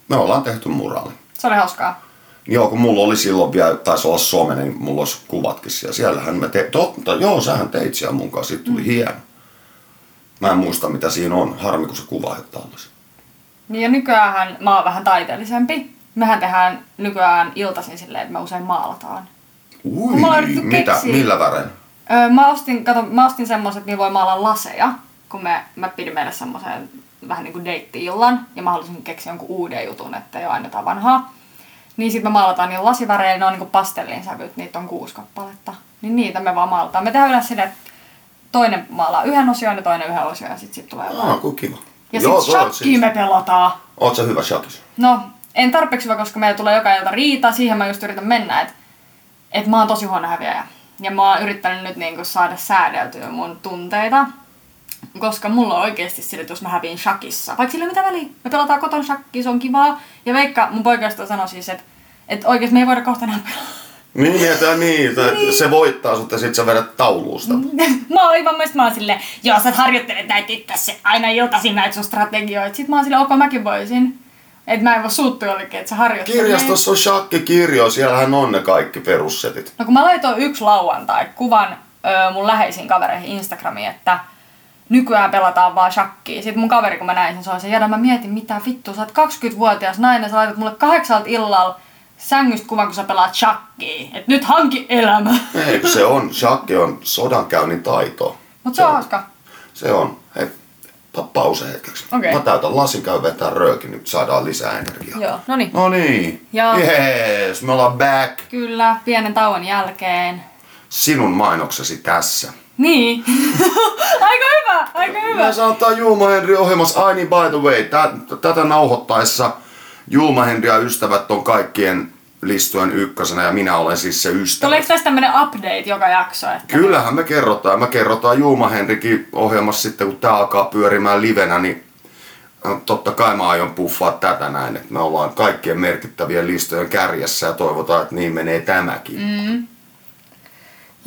Speaker 2: Me ollaan tehty muraali.
Speaker 1: Se oli hauskaa.
Speaker 2: Joo, kun mulla oli silloin vielä, taisi olla some, niin mulla olisi kuvatkin siellä. Siellähän me te... Totta, joo, sähän teit siellä mun kanssa, siitä tuli mm. hieno. Mä en muista mitä siinä on, harmi kun se kuva ei tällaisen.
Speaker 1: Niin ja nykyään mä oon vähän taiteellisempi. Mehän tehdään nykyään iltaisin silleen, että me usein maalataan.
Speaker 2: Ui,
Speaker 1: ollaan yritetty
Speaker 2: mitä,
Speaker 1: keksiä-
Speaker 2: millä värein?
Speaker 1: Öö, mä ostin, kato, mä ostin semmoset, että niillä voi maalaa laseja, kun me, mä pidin meille semmoisen vähän niin kuin deitti-illan, ja mä halusin keksiä jonkun uuden jutun, että ei ole aina jotain vanhaa. Niin sit me maalataan niillä lasiväreillä, ne on niinku pastellin sävyt, niitä on kuusi kappaletta. Niin niitä me vaan maalataan. Me tehdään yleensä silleen, että toinen maalaa yhden osion ja toinen yhden osion, ja sit, sit tulee vaan.
Speaker 2: Ah, kuin kiva.
Speaker 1: Ja
Speaker 2: Joo,
Speaker 1: sit
Speaker 2: toi on
Speaker 1: shakkiin me pelataan.
Speaker 2: Oot sä hyvä shakis?
Speaker 1: No, en tarpeeksi hyvä, koska meillä tulee joka ilta riita. Siihen mä just yritän mennä, että et mä oon tosi huono häviäjä. Ja mä oon yrittänyt nyt niinku saada säädeltyä mun tunteita. Koska mulla on oikeasti sille, että jos mä häviin shakissa, vaikka sillä mitään väliä, me pelataan kotona shakkia, se on kivaa. Ja Veikka, mun poikaista sanoi siis, että et oikeasti me ei voida kohta enää pelata.
Speaker 2: Niin, että niin, että [laughs] se voittaa sut ja sit sä vedät tauluusta. [laughs]
Speaker 1: mä oon aivan mä oon silleen, joo sä harjoittelet näitä itse aina iltaisin näitä sun strategioita. Sitten mä oon silleen, ok mäkin voisin. Että mä en voi suuttua jollekin, että sä harjoittelet.
Speaker 2: Kirjastossa on shakkikirjo, siellähän on ne kaikki perussetit.
Speaker 1: No kun mä laitoin yksi lauantai kuvan ö, mun läheisiin kavereihin Instagramiin, että nykyään pelataan vaan shakkia. Sitten mun kaveri, kun mä näin sen, se oli se, Jada, mä mietin, mitä vittu, sä oot 20-vuotias nainen, sä laitat mulle kahdeksalta illalla sängystä kuvan, kun sä pelaat shakkia. Et nyt hanki elämä.
Speaker 2: Ei, se on, shakki on sodankäynnin taito.
Speaker 1: Mut se on hauska.
Speaker 2: Se on. Pause hetkeksi.
Speaker 1: Okei.
Speaker 2: Mä täytän lasin, käy vetää röökin, nyt saadaan lisää energiaa.
Speaker 1: Joo, no niin.
Speaker 2: No niin.
Speaker 1: Ja-
Speaker 2: Jees, me ollaan back.
Speaker 1: Kyllä, pienen tauon jälkeen.
Speaker 2: Sinun mainoksesi tässä.
Speaker 1: Niin. [laughs] aika hyvä, aika hyvä.
Speaker 2: Mä sanotaan Julma Henri ohjelmassa. Ai niin, by the way, tä, tätä nauhoittaessa Julma Henri ja ystävät on kaikkien listojen ykkösenä ja minä olen siis se ystävä.
Speaker 1: Tuleeko tästä tämmönen update joka jakso? Että...
Speaker 2: Kyllähän me kerrotaan. Me kerrotaan Julma Henrikin ohjelmassa sitten, kun tää alkaa pyörimään livenä, niin äh, totta kai mä aion puffaa tätä näin, että me ollaan kaikkien merkittävien listojen kärjessä ja toivotaan, että niin menee tämäkin. Mm.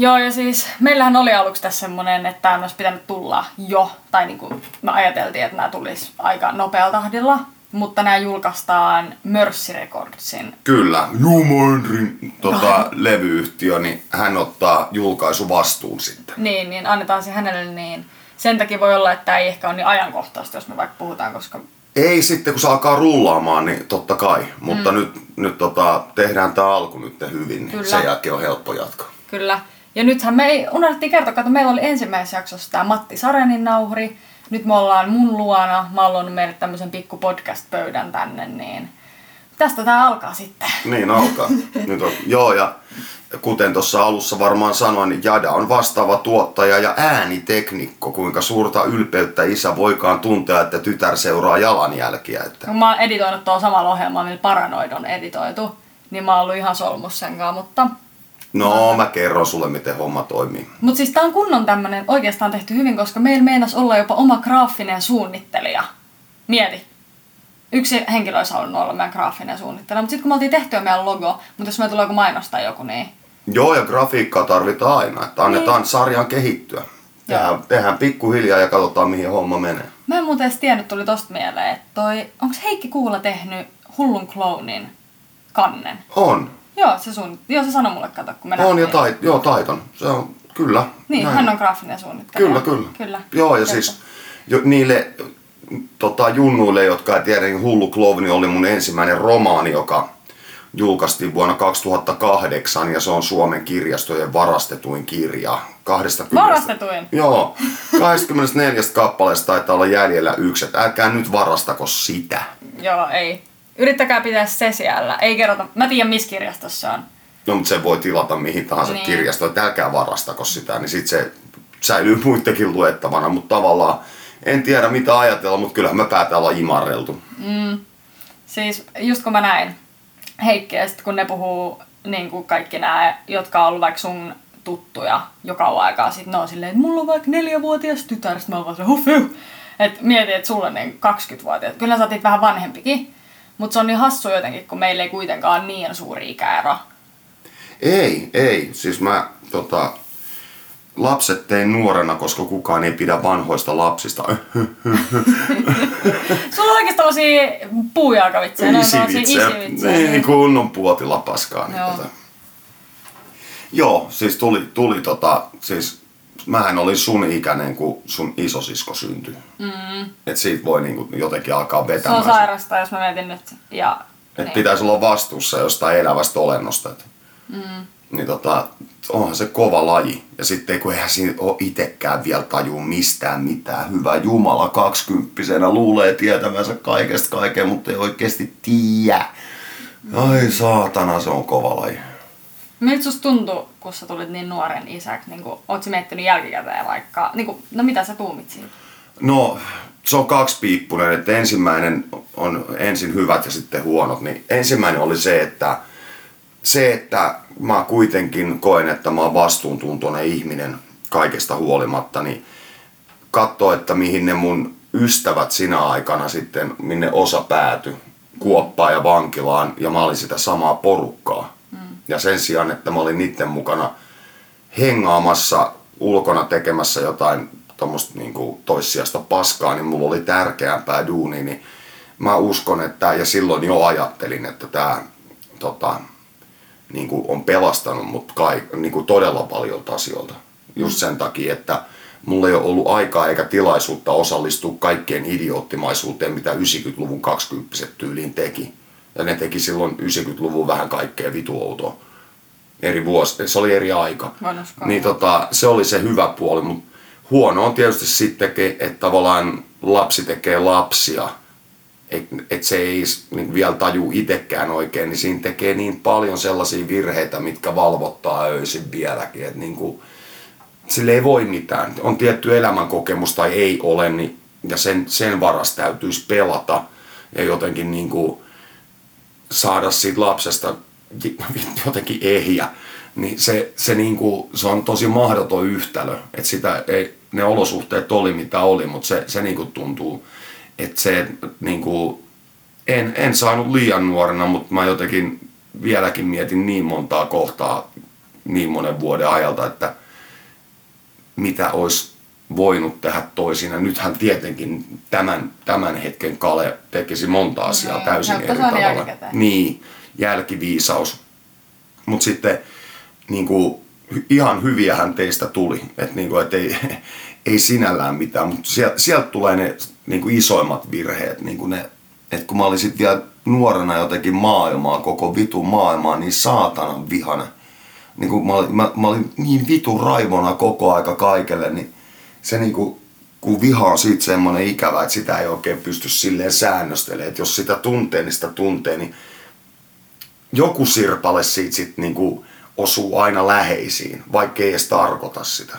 Speaker 1: Joo, ja siis meillähän oli aluksi tässä semmonen, että tämä olisi pitänyt tulla jo, tai niin kuin me ajateltiin, että nämä tulisi aika nopealla tahdilla, mutta nämä julkaistaan Mörssi Recordsin.
Speaker 2: Kyllä, Julma Henrin tota, levyyhtiö, niin hän ottaa julkaisuvastuun sitten.
Speaker 1: Niin, niin annetaan se hänelle niin. Sen takia voi olla, että tämä ei ehkä ole niin ajankohtaista, jos me vaikka puhutaan, koska
Speaker 2: Ei sitten, kun se alkaa rullaamaan, niin totta kai. Mutta nyt, nyt tota, tehdään tämä alku nyt hyvin, niin
Speaker 1: Kyllä.
Speaker 2: sen jälkeen on helppo jatkaa.
Speaker 1: Kyllä. Ja nythän me ei, unohdettiin kertoa, että meillä oli ensimmäisessä jaksossa tämä Matti Sarenin nauhri. Nyt me ollaan mun luona. Mä oon meille tämmöisen pikku podcast-pöydän tänne, niin tästä tää alkaa sitten.
Speaker 2: Niin alkaa. Nyt on, joo, ja kuten tuossa alussa varmaan sanoin, niin Jada on vastaava tuottaja ja ääniteknikko. Kuinka suurta ylpeyttä isä voikaan tuntea, että tytär seuraa jalanjälkiä. Että
Speaker 1: mä oon editoinut tuolla samalla ohjelmalla, millä Paranoid on editoitu, niin mä oon ollut ihan solmus sen kanssa, mutta...
Speaker 2: no, mä kerron sulle, miten homma toimii.
Speaker 1: Mutta siis tää on kunnon tämmönen, oikeastaan tehty hyvin, koska meillä meinas olla jopa oma graafinen suunnittelija. Mieti. Yksi henkilö olisi halunnut olla meidän graafinen suunnittelija, mutta sitten kun me oltiin tehty jo meidän logo, mutta jos me tulee joku mainostaa joku, niin
Speaker 2: Joo, ja grafiikkaa tarvitaan aina, että annetaan sarjan kehittyä. Tehdään, tehdään pikkuhiljaa ja katsotaan, mihin homma menee.
Speaker 1: Mä en muuten edes tiennyt, tuli tosta mieleen, että toi, onks Heikki Kuula tehnyt Hullun Clownin kannen.
Speaker 2: On.
Speaker 1: Joo, se, suunnit... Joo, se sanoi mulle, kato, kun me
Speaker 2: On ja tait, joo, taiton. Se on, kyllä.
Speaker 1: Niin,
Speaker 2: näin.
Speaker 1: hän on graafinen suunnittelija.
Speaker 2: Kyllä, kyllä.
Speaker 1: kyllä.
Speaker 2: Joo, ja
Speaker 1: Kerto.
Speaker 2: siis jo, niille tota, junnuille, jotka ei tiedä, niin Hullu Klovni oli mun ensimmäinen romaani, joka julkaistiin vuonna 2008 ja se on Suomen kirjastojen varastetuin kirja. 20,
Speaker 1: Varastetuin?
Speaker 2: Joo. 24 kappaleesta taitaa olla jäljellä yksi, että älkää nyt varastako sitä.
Speaker 1: Joo, ei. Yrittäkää pitää se siellä. Ei kerrota. Mä tiedän, missä kirjastossa se on.
Speaker 2: No, mutta se voi tilata mihin tahansa
Speaker 1: Niin.
Speaker 2: kirjastoon, älkää varastako sitä, niin sit se säilyy muittekin luettavana, mutta tavallaan en tiedä mitä ajatella, mutta kyllähän me päätään olla imarreltu.
Speaker 1: Siis just kun mä näin Heikkiä, sit kun ne puhuu niin kuin kaikki nämä, jotka on ollut vaikka sun tuttuja jo kauan aikaa, sit ne on silleen, että mulla on vaikka neljävuotias tytär, sit mä oon vaan se, huh. Et mieti, että sulla on niin 20-vuotias. Kyllä sä otit vähän vanhempikin, mutta se on niin hassu jotenkin, kun meillä ei kuitenkaan niin suuri ikäero.
Speaker 2: Ei, ei. Siis mä tota, lapset tein nuorena, koska kukaan ei pidä vanhoista lapsista. [laughs]
Speaker 1: Sulla on oikeesti tommosia puujalkavitsejä,
Speaker 2: Isivitsejä.
Speaker 1: isivitsejä.
Speaker 2: Niin, kunnon puotilla paskaa. Niin
Speaker 1: Joo.
Speaker 2: tota. Joo, siis tuli, tuli tota, siis mähän olin sun ikäinen, kun sun isosisko syntyi. Mm. Et siitä voi niinku jotenkin alkaa
Speaker 1: Se
Speaker 2: vetämään.
Speaker 1: on sairasta, jos mä mietin nyt. Ja,
Speaker 2: Että
Speaker 1: niin.
Speaker 2: pitäisi olla vastuussa jostain elävästä olennosta. Et, mm. Niin tota, onhan se kova laji. Ja sitten kun eihän siinä ole itekään vielä tajuu mistään mitään. Hyvä Jumala, kaksikymppisenä luulee tietävänsä kaikesta kaikkea, mutta ei oikeasti tiedä. Ai saatana, se on kova laji.
Speaker 1: Miltä susta tuntui, kun sä tulit niin nuoren isäksi? Niin kuin, oot sä miettinyt jälkikäteen vaikka? Niin kuin, no mitä sä tuumit siitä?
Speaker 2: No, se on kaksipiippunen, että ensimmäinen on ensin hyvät ja sitten huonot. Niin ensimmäinen oli se, että se, että mä kuitenkin koen, että mä oon vastuuntuntoinen ihminen kaikesta huolimatta, niin katso, että mihin ne mun ystävät sinä aikana sitten, minne osa päätyi, kuoppaan ja vankilaan, ja mä olin sitä samaa porukkaa. Ja sen sijaan, että mä olin niiden mukana hengaamassa ulkona tekemässä jotain tuommoista niinku toissijasta paskaa, niin mulla oli tärkeämpää duunia, niin mä uskon, että, ja silloin jo ajattelin, että tämä tota, niin kuin on pelastanut mut kai, niin kuin todella paljon asioilta. Just sen takia, että mulla ei ole ollut aikaa eikä tilaisuutta osallistua kaikkeen idioottimaisuuteen, mitä 90-luvun 20 tyyliin teki. Ja ne teki silloin 90-luvun vähän kaikkea vituoutoa. Eri vuosi, se oli eri aika. Niin tota, se oli se hyvä puoli, mutta huono on tietysti sittenkin, että tavallaan lapsi tekee lapsia, että et se ei niin vielä taju itsekään oikein, niin siinä tekee niin paljon sellaisia virheitä, mitkä valvottaa öisin vieläkin, että niin kuin, sille ei voi mitään. On tietty elämänkokemus tai ei ole, niin, ja sen, sen varas täytyisi pelata ja jotenkin niin kuin, saada siitä lapsesta [laughs] jotenkin ehjä, niin se, se, niinku, se on tosi mahdoton yhtälö. Että sitä ei, ne olosuhteet oli mitä oli, mutta se, se niinku tuntuu, että se niinku, en, en saanut liian nuorena, mutta mä jotenkin vieläkin mietin niin montaa kohtaa niin monen vuoden ajalta, että mitä olisi voinut tehdä toisin. Ja nythän tietenkin tämän, tämän hetken Kale tekisi monta asiaa
Speaker 1: Niin,
Speaker 2: täysin eri tavalla.
Speaker 1: jälkikäteen.
Speaker 2: Niin, jälkiviisaus. Mutta sitten niin kuin, ihan hyviähän teistä tuli. Että niin kuin, et ei, [laughs] ei sinällään mitään, mutta sieltä, sieltä tulee ne niin kuin isoimmat virheet. Niin kuin ne, että kun mä olin sitten vielä nuorena jotenkin maailmaa, koko vitun maailmaa, niin saatanan vihana. Niin kuin mä, olin, mä, mä olin niin vitun raivona koko aika kaikelle, niin se niin kuin, kun viha on siitä semmoinen ikävä, että sitä ei oikein pysty silleen säännöstelemään. Että jos sitä tuntee, niin sitä tuntee, niin joku sirpale siitä sit niinku osuu aina läheisiin, vaikka ei edes tarkoita sitä.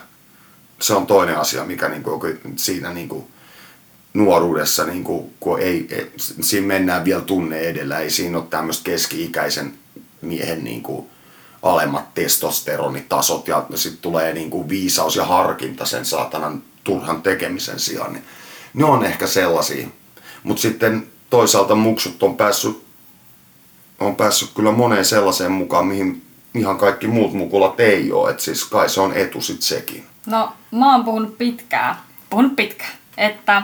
Speaker 2: Se on toinen asia, mikä niinku, siinä niinku nuoruudessa, niinku, kun ei, siinä mennään vielä tunne edellä, ei siinä ole tämmöistä keski-ikäisen miehen niinku, alemmat testosteronitasot ja sitten tulee niinku viisaus ja harkinta sen saatanan turhan tekemisen sijaan. Niin ne on ehkä sellaisia. Mutta sitten toisaalta muksut on päässyt on päässyt kyllä moneen sellaiseen mukaan, mihin ihan kaikki muut mukulat ei ole. Et siis kai se on etu sit sekin.
Speaker 1: No, mä oon puhunut pitkään, puhunut pitkään, että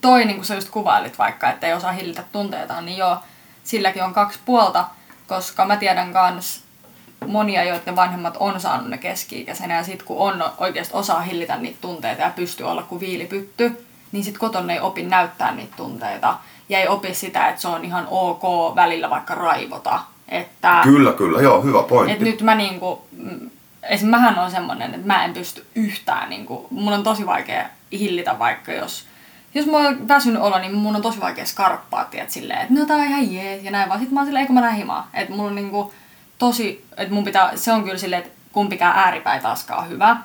Speaker 1: toi, niin kuin sä just kuvailit vaikka, että ei osaa hillitä tunteitaan, niin joo, silläkin on kaksi puolta, koska mä tiedän kans monia, joiden vanhemmat on saanut ne keski-ikäisenä ja sit kun on oikeasti osaa hillitä niitä tunteita ja pystyy olla kuin viilipytty, niin sit kotona ei opi näyttää niitä tunteita ja ei opi sitä, että se on ihan ok välillä vaikka raivota. Että,
Speaker 2: Kyllä, kyllä, joo, hyvä pointti.
Speaker 1: että nyt mä niinku, mm, esim. mähän on semmonen, että mä en pysty yhtään, niinku, mun on tosi vaikea hillitä vaikka jos jos mulla on väsynyt olo, niin mun on tosi vaikea skarppaa, tiedät, silleen, että no tää on ihan jees, ja näin vaan. Sitten mä oon silleen, eikö mä lähde himaan. Että mulla on niinku tosi, että mun pitää, se on kyllä silleen, että kumpikään ääripää ei taaskaan hyvä.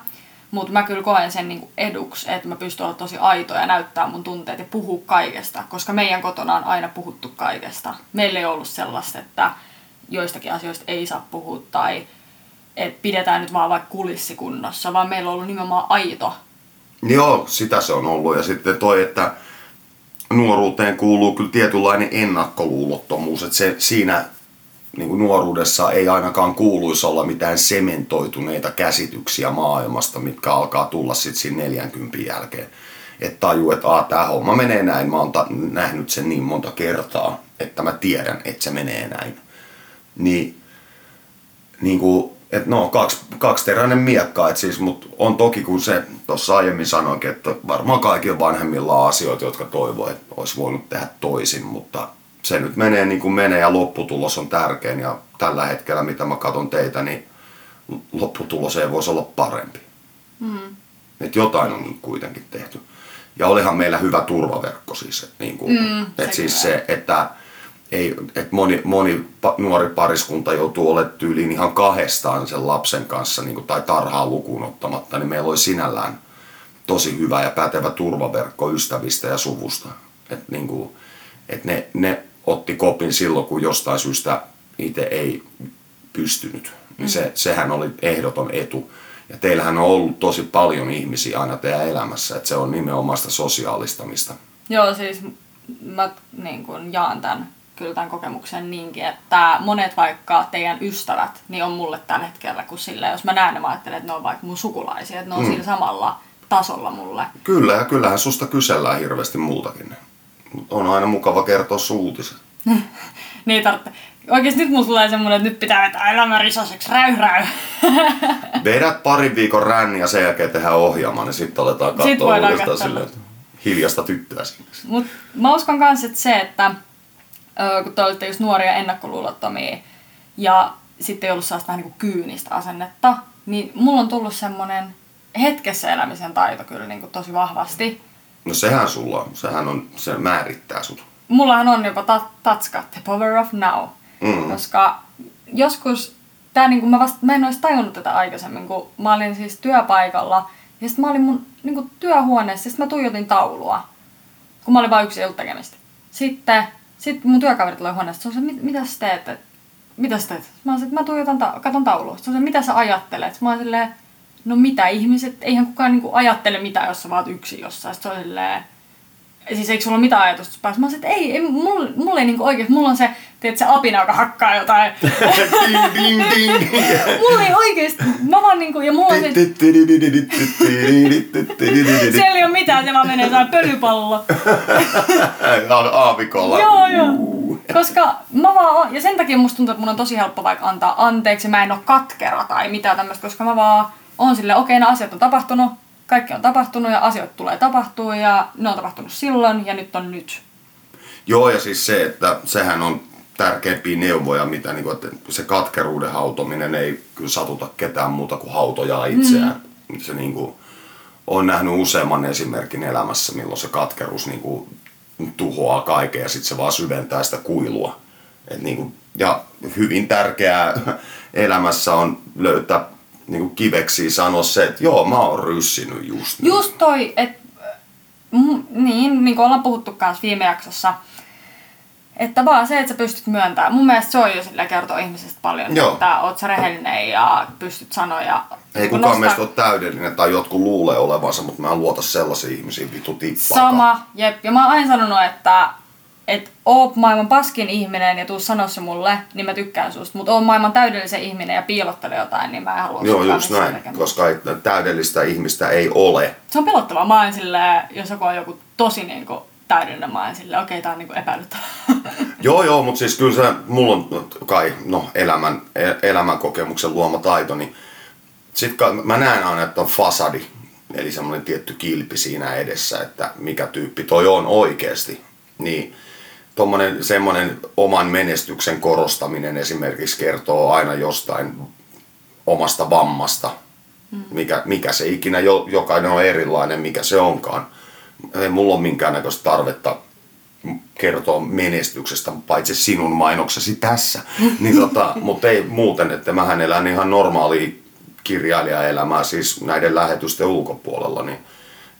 Speaker 1: Mutta mä kyllä koen sen niinku eduksi, että mä pystyn olla tosi aito ja näyttää mun tunteet ja puhua kaikesta, koska meidän kotona on aina puhuttu kaikesta. Meillä ei ollut sellaista, että joistakin asioista ei saa puhua tai että pidetään nyt vaan vaikka kulissikunnossa, vaan meillä on ollut nimenomaan aito.
Speaker 2: Joo, sitä se on ollut. Ja sitten toi, että nuoruuteen kuuluu kyllä tietynlainen ennakkoluulottomuus. Että se, siinä niin kuin nuoruudessa ei ainakaan kuuluisi olla mitään sementoituneita käsityksiä maailmasta, mitkä alkaa tulla sitten siinä 40 jälkeen. Että tajuu, että tämä homma menee näin. Mä oon ta- nähnyt sen niin monta kertaa, että mä tiedän, että se menee näin. Niin, niin kuin, että no, kaksi, kaksiteräinen miekka, että siis, mutta on toki, kun se tuossa aiemmin sanoinkin, että varmaan kaikilla vanhemmilla on asioita, jotka toivoo, että olisi voinut tehdä toisin, mutta se nyt menee niin kuin menee ja lopputulos on tärkein ja tällä hetkellä, mitä mä katson teitä, niin lopputulos ei voisi olla parempi.
Speaker 1: Mm.
Speaker 2: Että jotain on kuitenkin tehty. Ja olihan meillä hyvä turvaverkko siis. Että niin kuin,
Speaker 1: Mm, sekin
Speaker 2: siis se, että ei, että moni, moni pa, nuori pariskunta joutuu olemaan tyyliin ihan kahdestaan sen lapsen kanssa niin kuin, tai tarhaa lukuun ottamatta, niin meillä oli sinällään tosi hyvä ja pätevä turvaverkko ystävistä ja suvusta. Että niin kuin, että ne, ne otti kopin silloin, kun jostain syystä itse ei pystynyt. Niin se, sehän oli ehdoton etu. Ja teillähän on ollut tosi paljon ihmisiä aina teidän elämässä, että se on nimenomaan sitä sosiaalistamista.
Speaker 1: Joo, siis mä niin kun jaan tämän, kyllä tämän kokemuksen niinkin, että monet vaikka teidän ystävät niin on mulle tällä hetkellä, kun sillä, jos mä näen mä ajattelen, että ne on vaikka mun sukulaisia, että ne on mm. sillä samalla tasolla mulle.
Speaker 2: Kyllä, ja kyllähän susta kysellään hirveästi muutakin. On aina mukava kertoa sun uutiset. [laughs]
Speaker 1: Niin tarvitse. Oikeesti nyt mulla tulee semmonen, että nyt pitää vetää elämä risaseksi, räy räy. [laughs]
Speaker 2: Vedät parin viikon ränni ja sen jälkeen tehdään ohjelma, niin sitten aletaan
Speaker 1: Sit
Speaker 2: katsoa
Speaker 1: voidaan
Speaker 2: uudestaan silleen, että hiljasta tyttöä sinne.
Speaker 1: Mut mä uskon kans, että se, että kun te olitte just nuoria ennakkoluulottomia ja sitten ei ollut sellaista vähän niin kuin kyynistä asennetta, niin mulla on tullut semmonen hetkessä elämisen taito kyllä niin kuin tosi vahvasti.
Speaker 2: No sehän sulla on, sehän on, se määrittää sut.
Speaker 1: Mullahan on jopa ta- tatska, the power of now.
Speaker 2: Mm.
Speaker 1: Koska joskus, tää niinku, mä, vasta, mä en olisi tajunnut tätä aikaisemmin, kun mä olin siis työpaikalla ja sitten mä olin mun niinku, työhuoneessa ja sitten mä tuijotin taulua, kun mä olin vain yksi tekemistä. Sitten sit mun työkaverit tulee huoneesta, se on se, mit, mitä sä teet? Et, mitä sä teet? Mä että mä tuijotan, ta- katon taulua. Se on se, mitä sä ajattelet? Mä oon silleen, no mitä ihmiset, eihän kukaan niinku ajattele mitään, jos sä vaat yksin jossain. Sitten se on silleen, siis eikö sulla ole mitään ajatusta päässä? Mä se, että ei, ei mulla, mulla ei niinku oikeesti, mulla on se, tiedät, se apina, joka hakkaa jotain. [laughs]
Speaker 2: ding, ding, ding.
Speaker 1: mulla ei oikeesti, mä vaan niinku, ja mulla on se, siellä ei ole mitään, se vaan menee jotain pölypallo. [laughs]
Speaker 2: Aavikolla.
Speaker 1: joo, joo. Koska mä vaan ja sen takia musta tuntuu, että mun on tosi helppo vaikka antaa anteeksi, mä en oo katkera tai mitään tämmöistä, koska mä vaan on silleen, okei, okay, nämä asiat on tapahtunut, kaikki on tapahtunut ja asioita tulee tapahtua ja ne on tapahtunut silloin ja nyt on nyt.
Speaker 2: Joo, ja siis se, että sehän on tärkeimpiä neuvoja, mitä niin kuin, että se katkeruuden hautominen ei kyllä satuta ketään muuta kuin hautojaa itseään. Mm. Se niin kuin, on nähnyt useamman esimerkin elämässä, milloin se katkeruus niin kuin, tuhoaa kaiken ja sitten se vaan syventää sitä kuilua. Et niin kuin, ja hyvin tärkeää [laughs] elämässä on löytää niin kuin kiveksi sanoa se, että joo, mä oon ryssinyt just nyt.
Speaker 1: Just toi, että niin, niin kuin ollaan puhuttu kanssa viime jaksossa, että vaan se, että sä pystyt myöntämään. Mun mielestä se on jo sillä kertoo ihmisestä paljon,
Speaker 2: Joo.
Speaker 1: että oot sä rehellinen ja pystyt sanoa ja
Speaker 2: Ei kukaan meistä ole täydellinen tai jotkut luulee olevansa, mutta mä en luota sellaisiin ihmisiin vitu tippaakaan.
Speaker 1: Sama, jep. Ja mä oon aina sanonut, että et oot maailman paskin ihminen ja tuu sanoa se mulle, niin mä tykkään susta. Mutta oon maailman täydellisen ihminen ja piilottele jotain, niin mä en halua
Speaker 2: Joo, just näin,
Speaker 1: tekemään.
Speaker 2: koska täydellistä ihmistä ei ole.
Speaker 1: Se on pelottavaa. Mä oon silleen, jos joku on joku tosi niinku täydennä. Mä oon silleen, okei, okay, tää on niinku epäilyttävää. [laughs]
Speaker 2: Joo, joo, mutta siis kyllä se, mulla on kai, no, elämän, e- elämän kokemuksen luoma taito, niin sit mä näen aina, että on fasadi, eli semmoinen tietty kilpi siinä edessä, että mikä tyyppi toi on oikeasti. Niin tuommoinen semmoinen oman menestyksen korostaminen esimerkiksi kertoo aina jostain omasta vammasta, mm. mikä, mikä se ikinä, jokainen on erilainen, mikä se onkaan. Ei mulla ole minkäännäköistä tarvetta kertoa menestyksestä, paitsi sinun mainoksesi tässä. [laughs] niin tota, mutta ei muuten, että mähän elän ihan normaalia kirjailijaelämää siis näiden lähetysten ulkopuolella, niin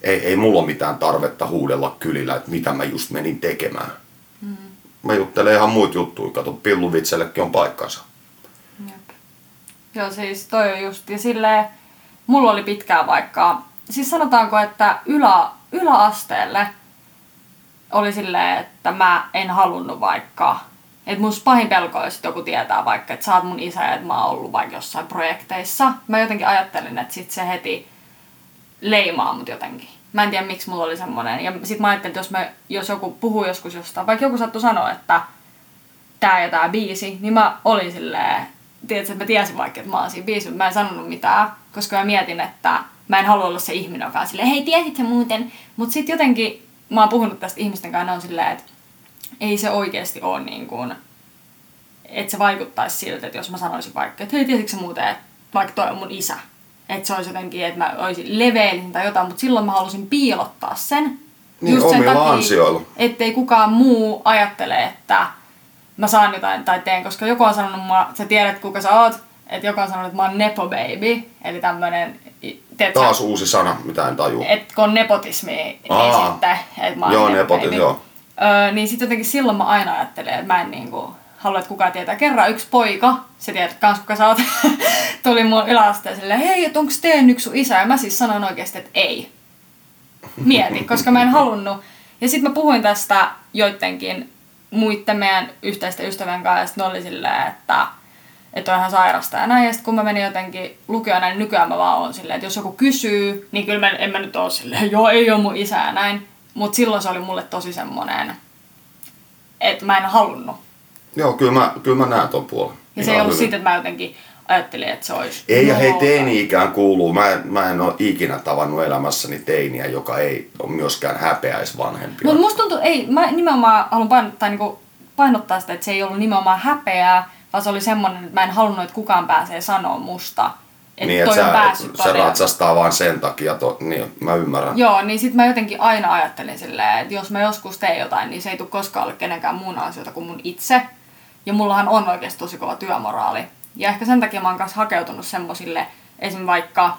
Speaker 2: ei, ei mulla ole mitään tarvetta huudella kylillä, että mitä mä just menin tekemään. Mä juttelen ihan muita juttuja, kato pilluvitsellekin on paikkansa.
Speaker 1: Joo siis toi on just, ja silleen, mulla oli pitkään vaikka, siis sanotaanko, että ylä, yläasteelle oli silleen, että mä en halunnut vaikka, että mun pahin pelko olisi, joku tietää vaikka, että sä oot mun isä ja että mä oon ollut vaikka jossain projekteissa. Mä jotenkin ajattelin, että sit se heti leimaa mut jotenkin. Mä en tiedä, miksi mulla oli semmonen. Ja sit mä ajattelin, että jos, mä, jos joku puhuu joskus jostain, vaikka joku sattui sanoa, että tää ja tää biisi, niin mä olin silleen, tiedätkö, että mä tiesin vaikka, että mä oon siinä biisi, mutta mä en sanonut mitään, koska mä mietin, että mä en halua olla se ihminen, joka on silleen, hei, tiesit sä muuten? Mutta sitten jotenkin, mä oon puhunut tästä ihmisten kanssa, on silleen, että ei se oikeasti ole niin kuin, että se vaikuttaisi siltä, että jos mä sanoisin vaikka, että hei, tiesitkö muuten, että vaikka toi on mun isä, että se olisi jotenkin, että mä olisin leveellinen tai jotain, mutta silloin mä halusin piilottaa sen.
Speaker 2: Niin, just sen takia,
Speaker 1: ettei kukaan muu ajattele, että mä saan jotain tai teen, koska joku on sanonut mua, sä tiedät kuka sä oot, että joku on sanonut, että mä oon nepo baby, eli tämmönen...
Speaker 2: Tiedätkö, Taas uusi sana, mitä en tajua.
Speaker 1: Että kun on nepotismi, niin sitten, että mä oon
Speaker 2: Joo, nepotismi, joo.
Speaker 1: Öö, niin sitten jotenkin silloin mä aina ajattelen, että mä en niinku halua, että kukaan tietää. Kerran yksi poika, se tiedät kans kuka sä oot, [laughs] tuli mun yläasteelle hei, että onko teen yksi sun isä? Ja mä siis sanoin oikeasti, että ei. Mieti, koska mä en halunnut. Ja sitten mä puhuin tästä joidenkin muiden meidän yhteisten ystävän kanssa, ja sitten oli silleen, että että on ihan sairasta ja näin. Ja sitten kun mä menin jotenkin lukioon niin nykyään mä vaan oon silleen, että jos joku kysyy, niin kyllä mä, en mä nyt oo silleen, joo ei ole mun isä ja näin. Mutta silloin se oli mulle tosi semmonen, että mä en halunnut.
Speaker 2: Joo, kyllä mä, kyllä mä näen ton puolen.
Speaker 1: Ja se ei ollut siitä, että mä jotenkin ajattelin, että se olisi...
Speaker 2: Ei, ja hei, teini-ikään kuuluu. Mä, mä en ole ikinä tavannut elämässäni teiniä, joka ei ole myöskään häpeäis vanhempia.
Speaker 1: Mutta musta tuntuu, ei, mä nimenomaan haluan painottaa, niin painottaa sitä, että se ei ollut nimenomaan häpeää, vaan se oli semmoinen, että mä en halunnut, että kukaan pääsee sanoa musta,
Speaker 2: että niin, että sä, se ratsastaa vaan sen takia, to, niin mä ymmärrän.
Speaker 1: Joo, niin sit mä jotenkin aina ajattelin silleen, että jos mä joskus teen jotain, niin se ei tule koskaan ole kenenkään muun asioita kuin mun itse. Ja mullahan on oikeasti tosi kova työmoraali. Ja ehkä sen takia mä oon kanssa hakeutunut semmosille, esim. vaikka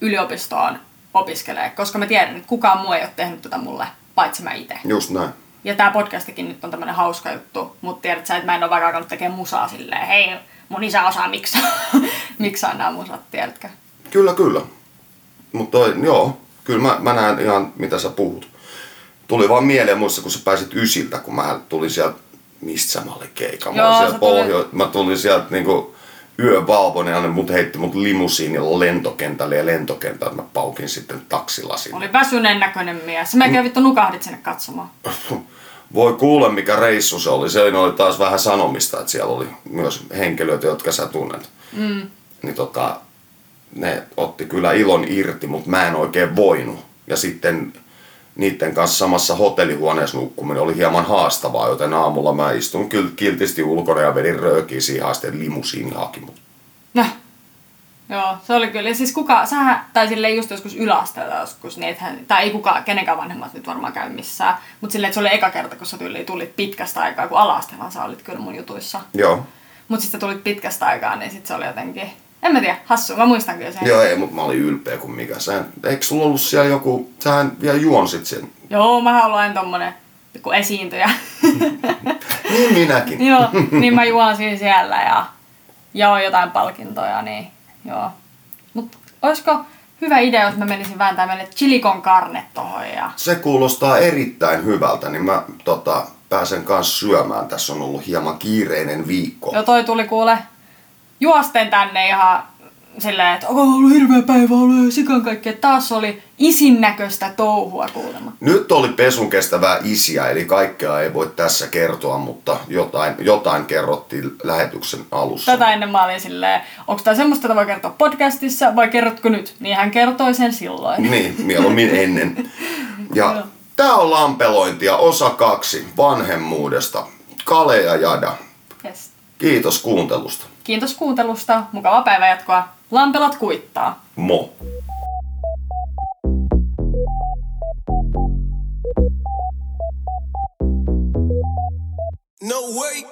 Speaker 1: yliopistoon opiskelee, koska mä tiedän, että kukaan muu ei ole tehnyt tätä mulle, paitsi mä itse.
Speaker 2: Just näin.
Speaker 1: Ja tää podcastikin nyt on tämmönen hauska juttu, mutta tiedät sä, että mä en ole vaikka alkanut tekemään musaa silleen, hei, mun isä osaa miksaa, [laughs] miksaa nämä musat, tiedätkö?
Speaker 2: Kyllä, kyllä. Mutta joo, kyllä mä, mä näen ihan mitä sä puhut. Tuli vaan mieleen muissa, kun sä pääsit ysiltä, kun mä tulin sieltä, mistä mä olin keikka? Mä, joo, sieltä pohjo... tuli... mä tulin sieltä niinku yövalvon ja mut heitti mut limusiinilla lentokentälle ja lentokentältä mä paukin sitten taksilasin.
Speaker 1: Oli väsyneen näköinen mies. Mä kävin vittu nukahdit sinne katsomaan. [laughs]
Speaker 2: Voi kuule, mikä reissu se oli. Se oli taas vähän sanomista, että siellä oli myös henkilöitä, jotka sä tunnet. Mm. Niin tota, ne otti kyllä ilon irti, mutta mä en oikein voinut. Ja sitten niiden kanssa samassa hotellihuoneessa nukkuminen oli hieman haastavaa, joten aamulla mä istun kyllä kiltisti ulkona ja vedin röökiä siihen asti, että limusiini haki mut.
Speaker 1: Näh. Joo, se oli kyllä. Ja siis kuka, sä, tai sille just joskus yläasteella joskus, niin ethän, tai ei kukaan, kenenkään vanhemmat nyt varmaan käy missään. Mutta silleen, että se oli eka kerta, kun sä tuli, tulit pitkästä aikaa, kun ala sä olit kyllä mun jutuissa.
Speaker 2: Joo.
Speaker 1: Mutta sitten tulit pitkästä aikaa, niin sitten se oli jotenkin, en mä tiedä, hassu, mä muistan kyllä sen.
Speaker 2: Joo, ei, mutta mä olin ylpeä kuin mikä. Sä, eikö sulla ollut siellä joku, sähän vielä juonsit sen.
Speaker 1: Joo, mä olen aina tommonen pikku esiintyjä. [laughs]
Speaker 2: niin minäkin.
Speaker 1: joo, [laughs] niin mä juonsin siellä ja jaoin jotain palkintoja, niin joo. Mutta olisiko hyvä idea, jos mä menisin vääntää meille chilikon karne tohon ja...
Speaker 2: Se kuulostaa erittäin hyvältä, niin mä tota, pääsen kanssa syömään. Tässä on ollut hieman kiireinen viikko.
Speaker 1: Joo, toi tuli kuule juosten tänne ihan silleen, että on ollut hirveä päivä, ollut sikan kaikkea. Taas oli isin näköistä touhua kuulemma.
Speaker 2: Nyt oli pesun kestävää isiä, eli kaikkea ei voi tässä kertoa, mutta jotain, jotain kerrottiin lähetyksen alussa.
Speaker 1: Tätä ennen mä olin silleen, onko tämä semmoista, että voi kertoa podcastissa vai kerrotko nyt? Niin hän kertoi sen silloin. [laughs]
Speaker 2: Niin, mieluummin ennen. Ja tää on lampelointia, osa kaksi, vanhemmuudesta. Kale ja Jada.
Speaker 1: Yes.
Speaker 2: Kiitos kuuntelusta.
Speaker 1: Kiitos kuuntelusta, mukavaa päivänjatkoa. Lampelat kuittaa.
Speaker 2: Mo.
Speaker 3: No way.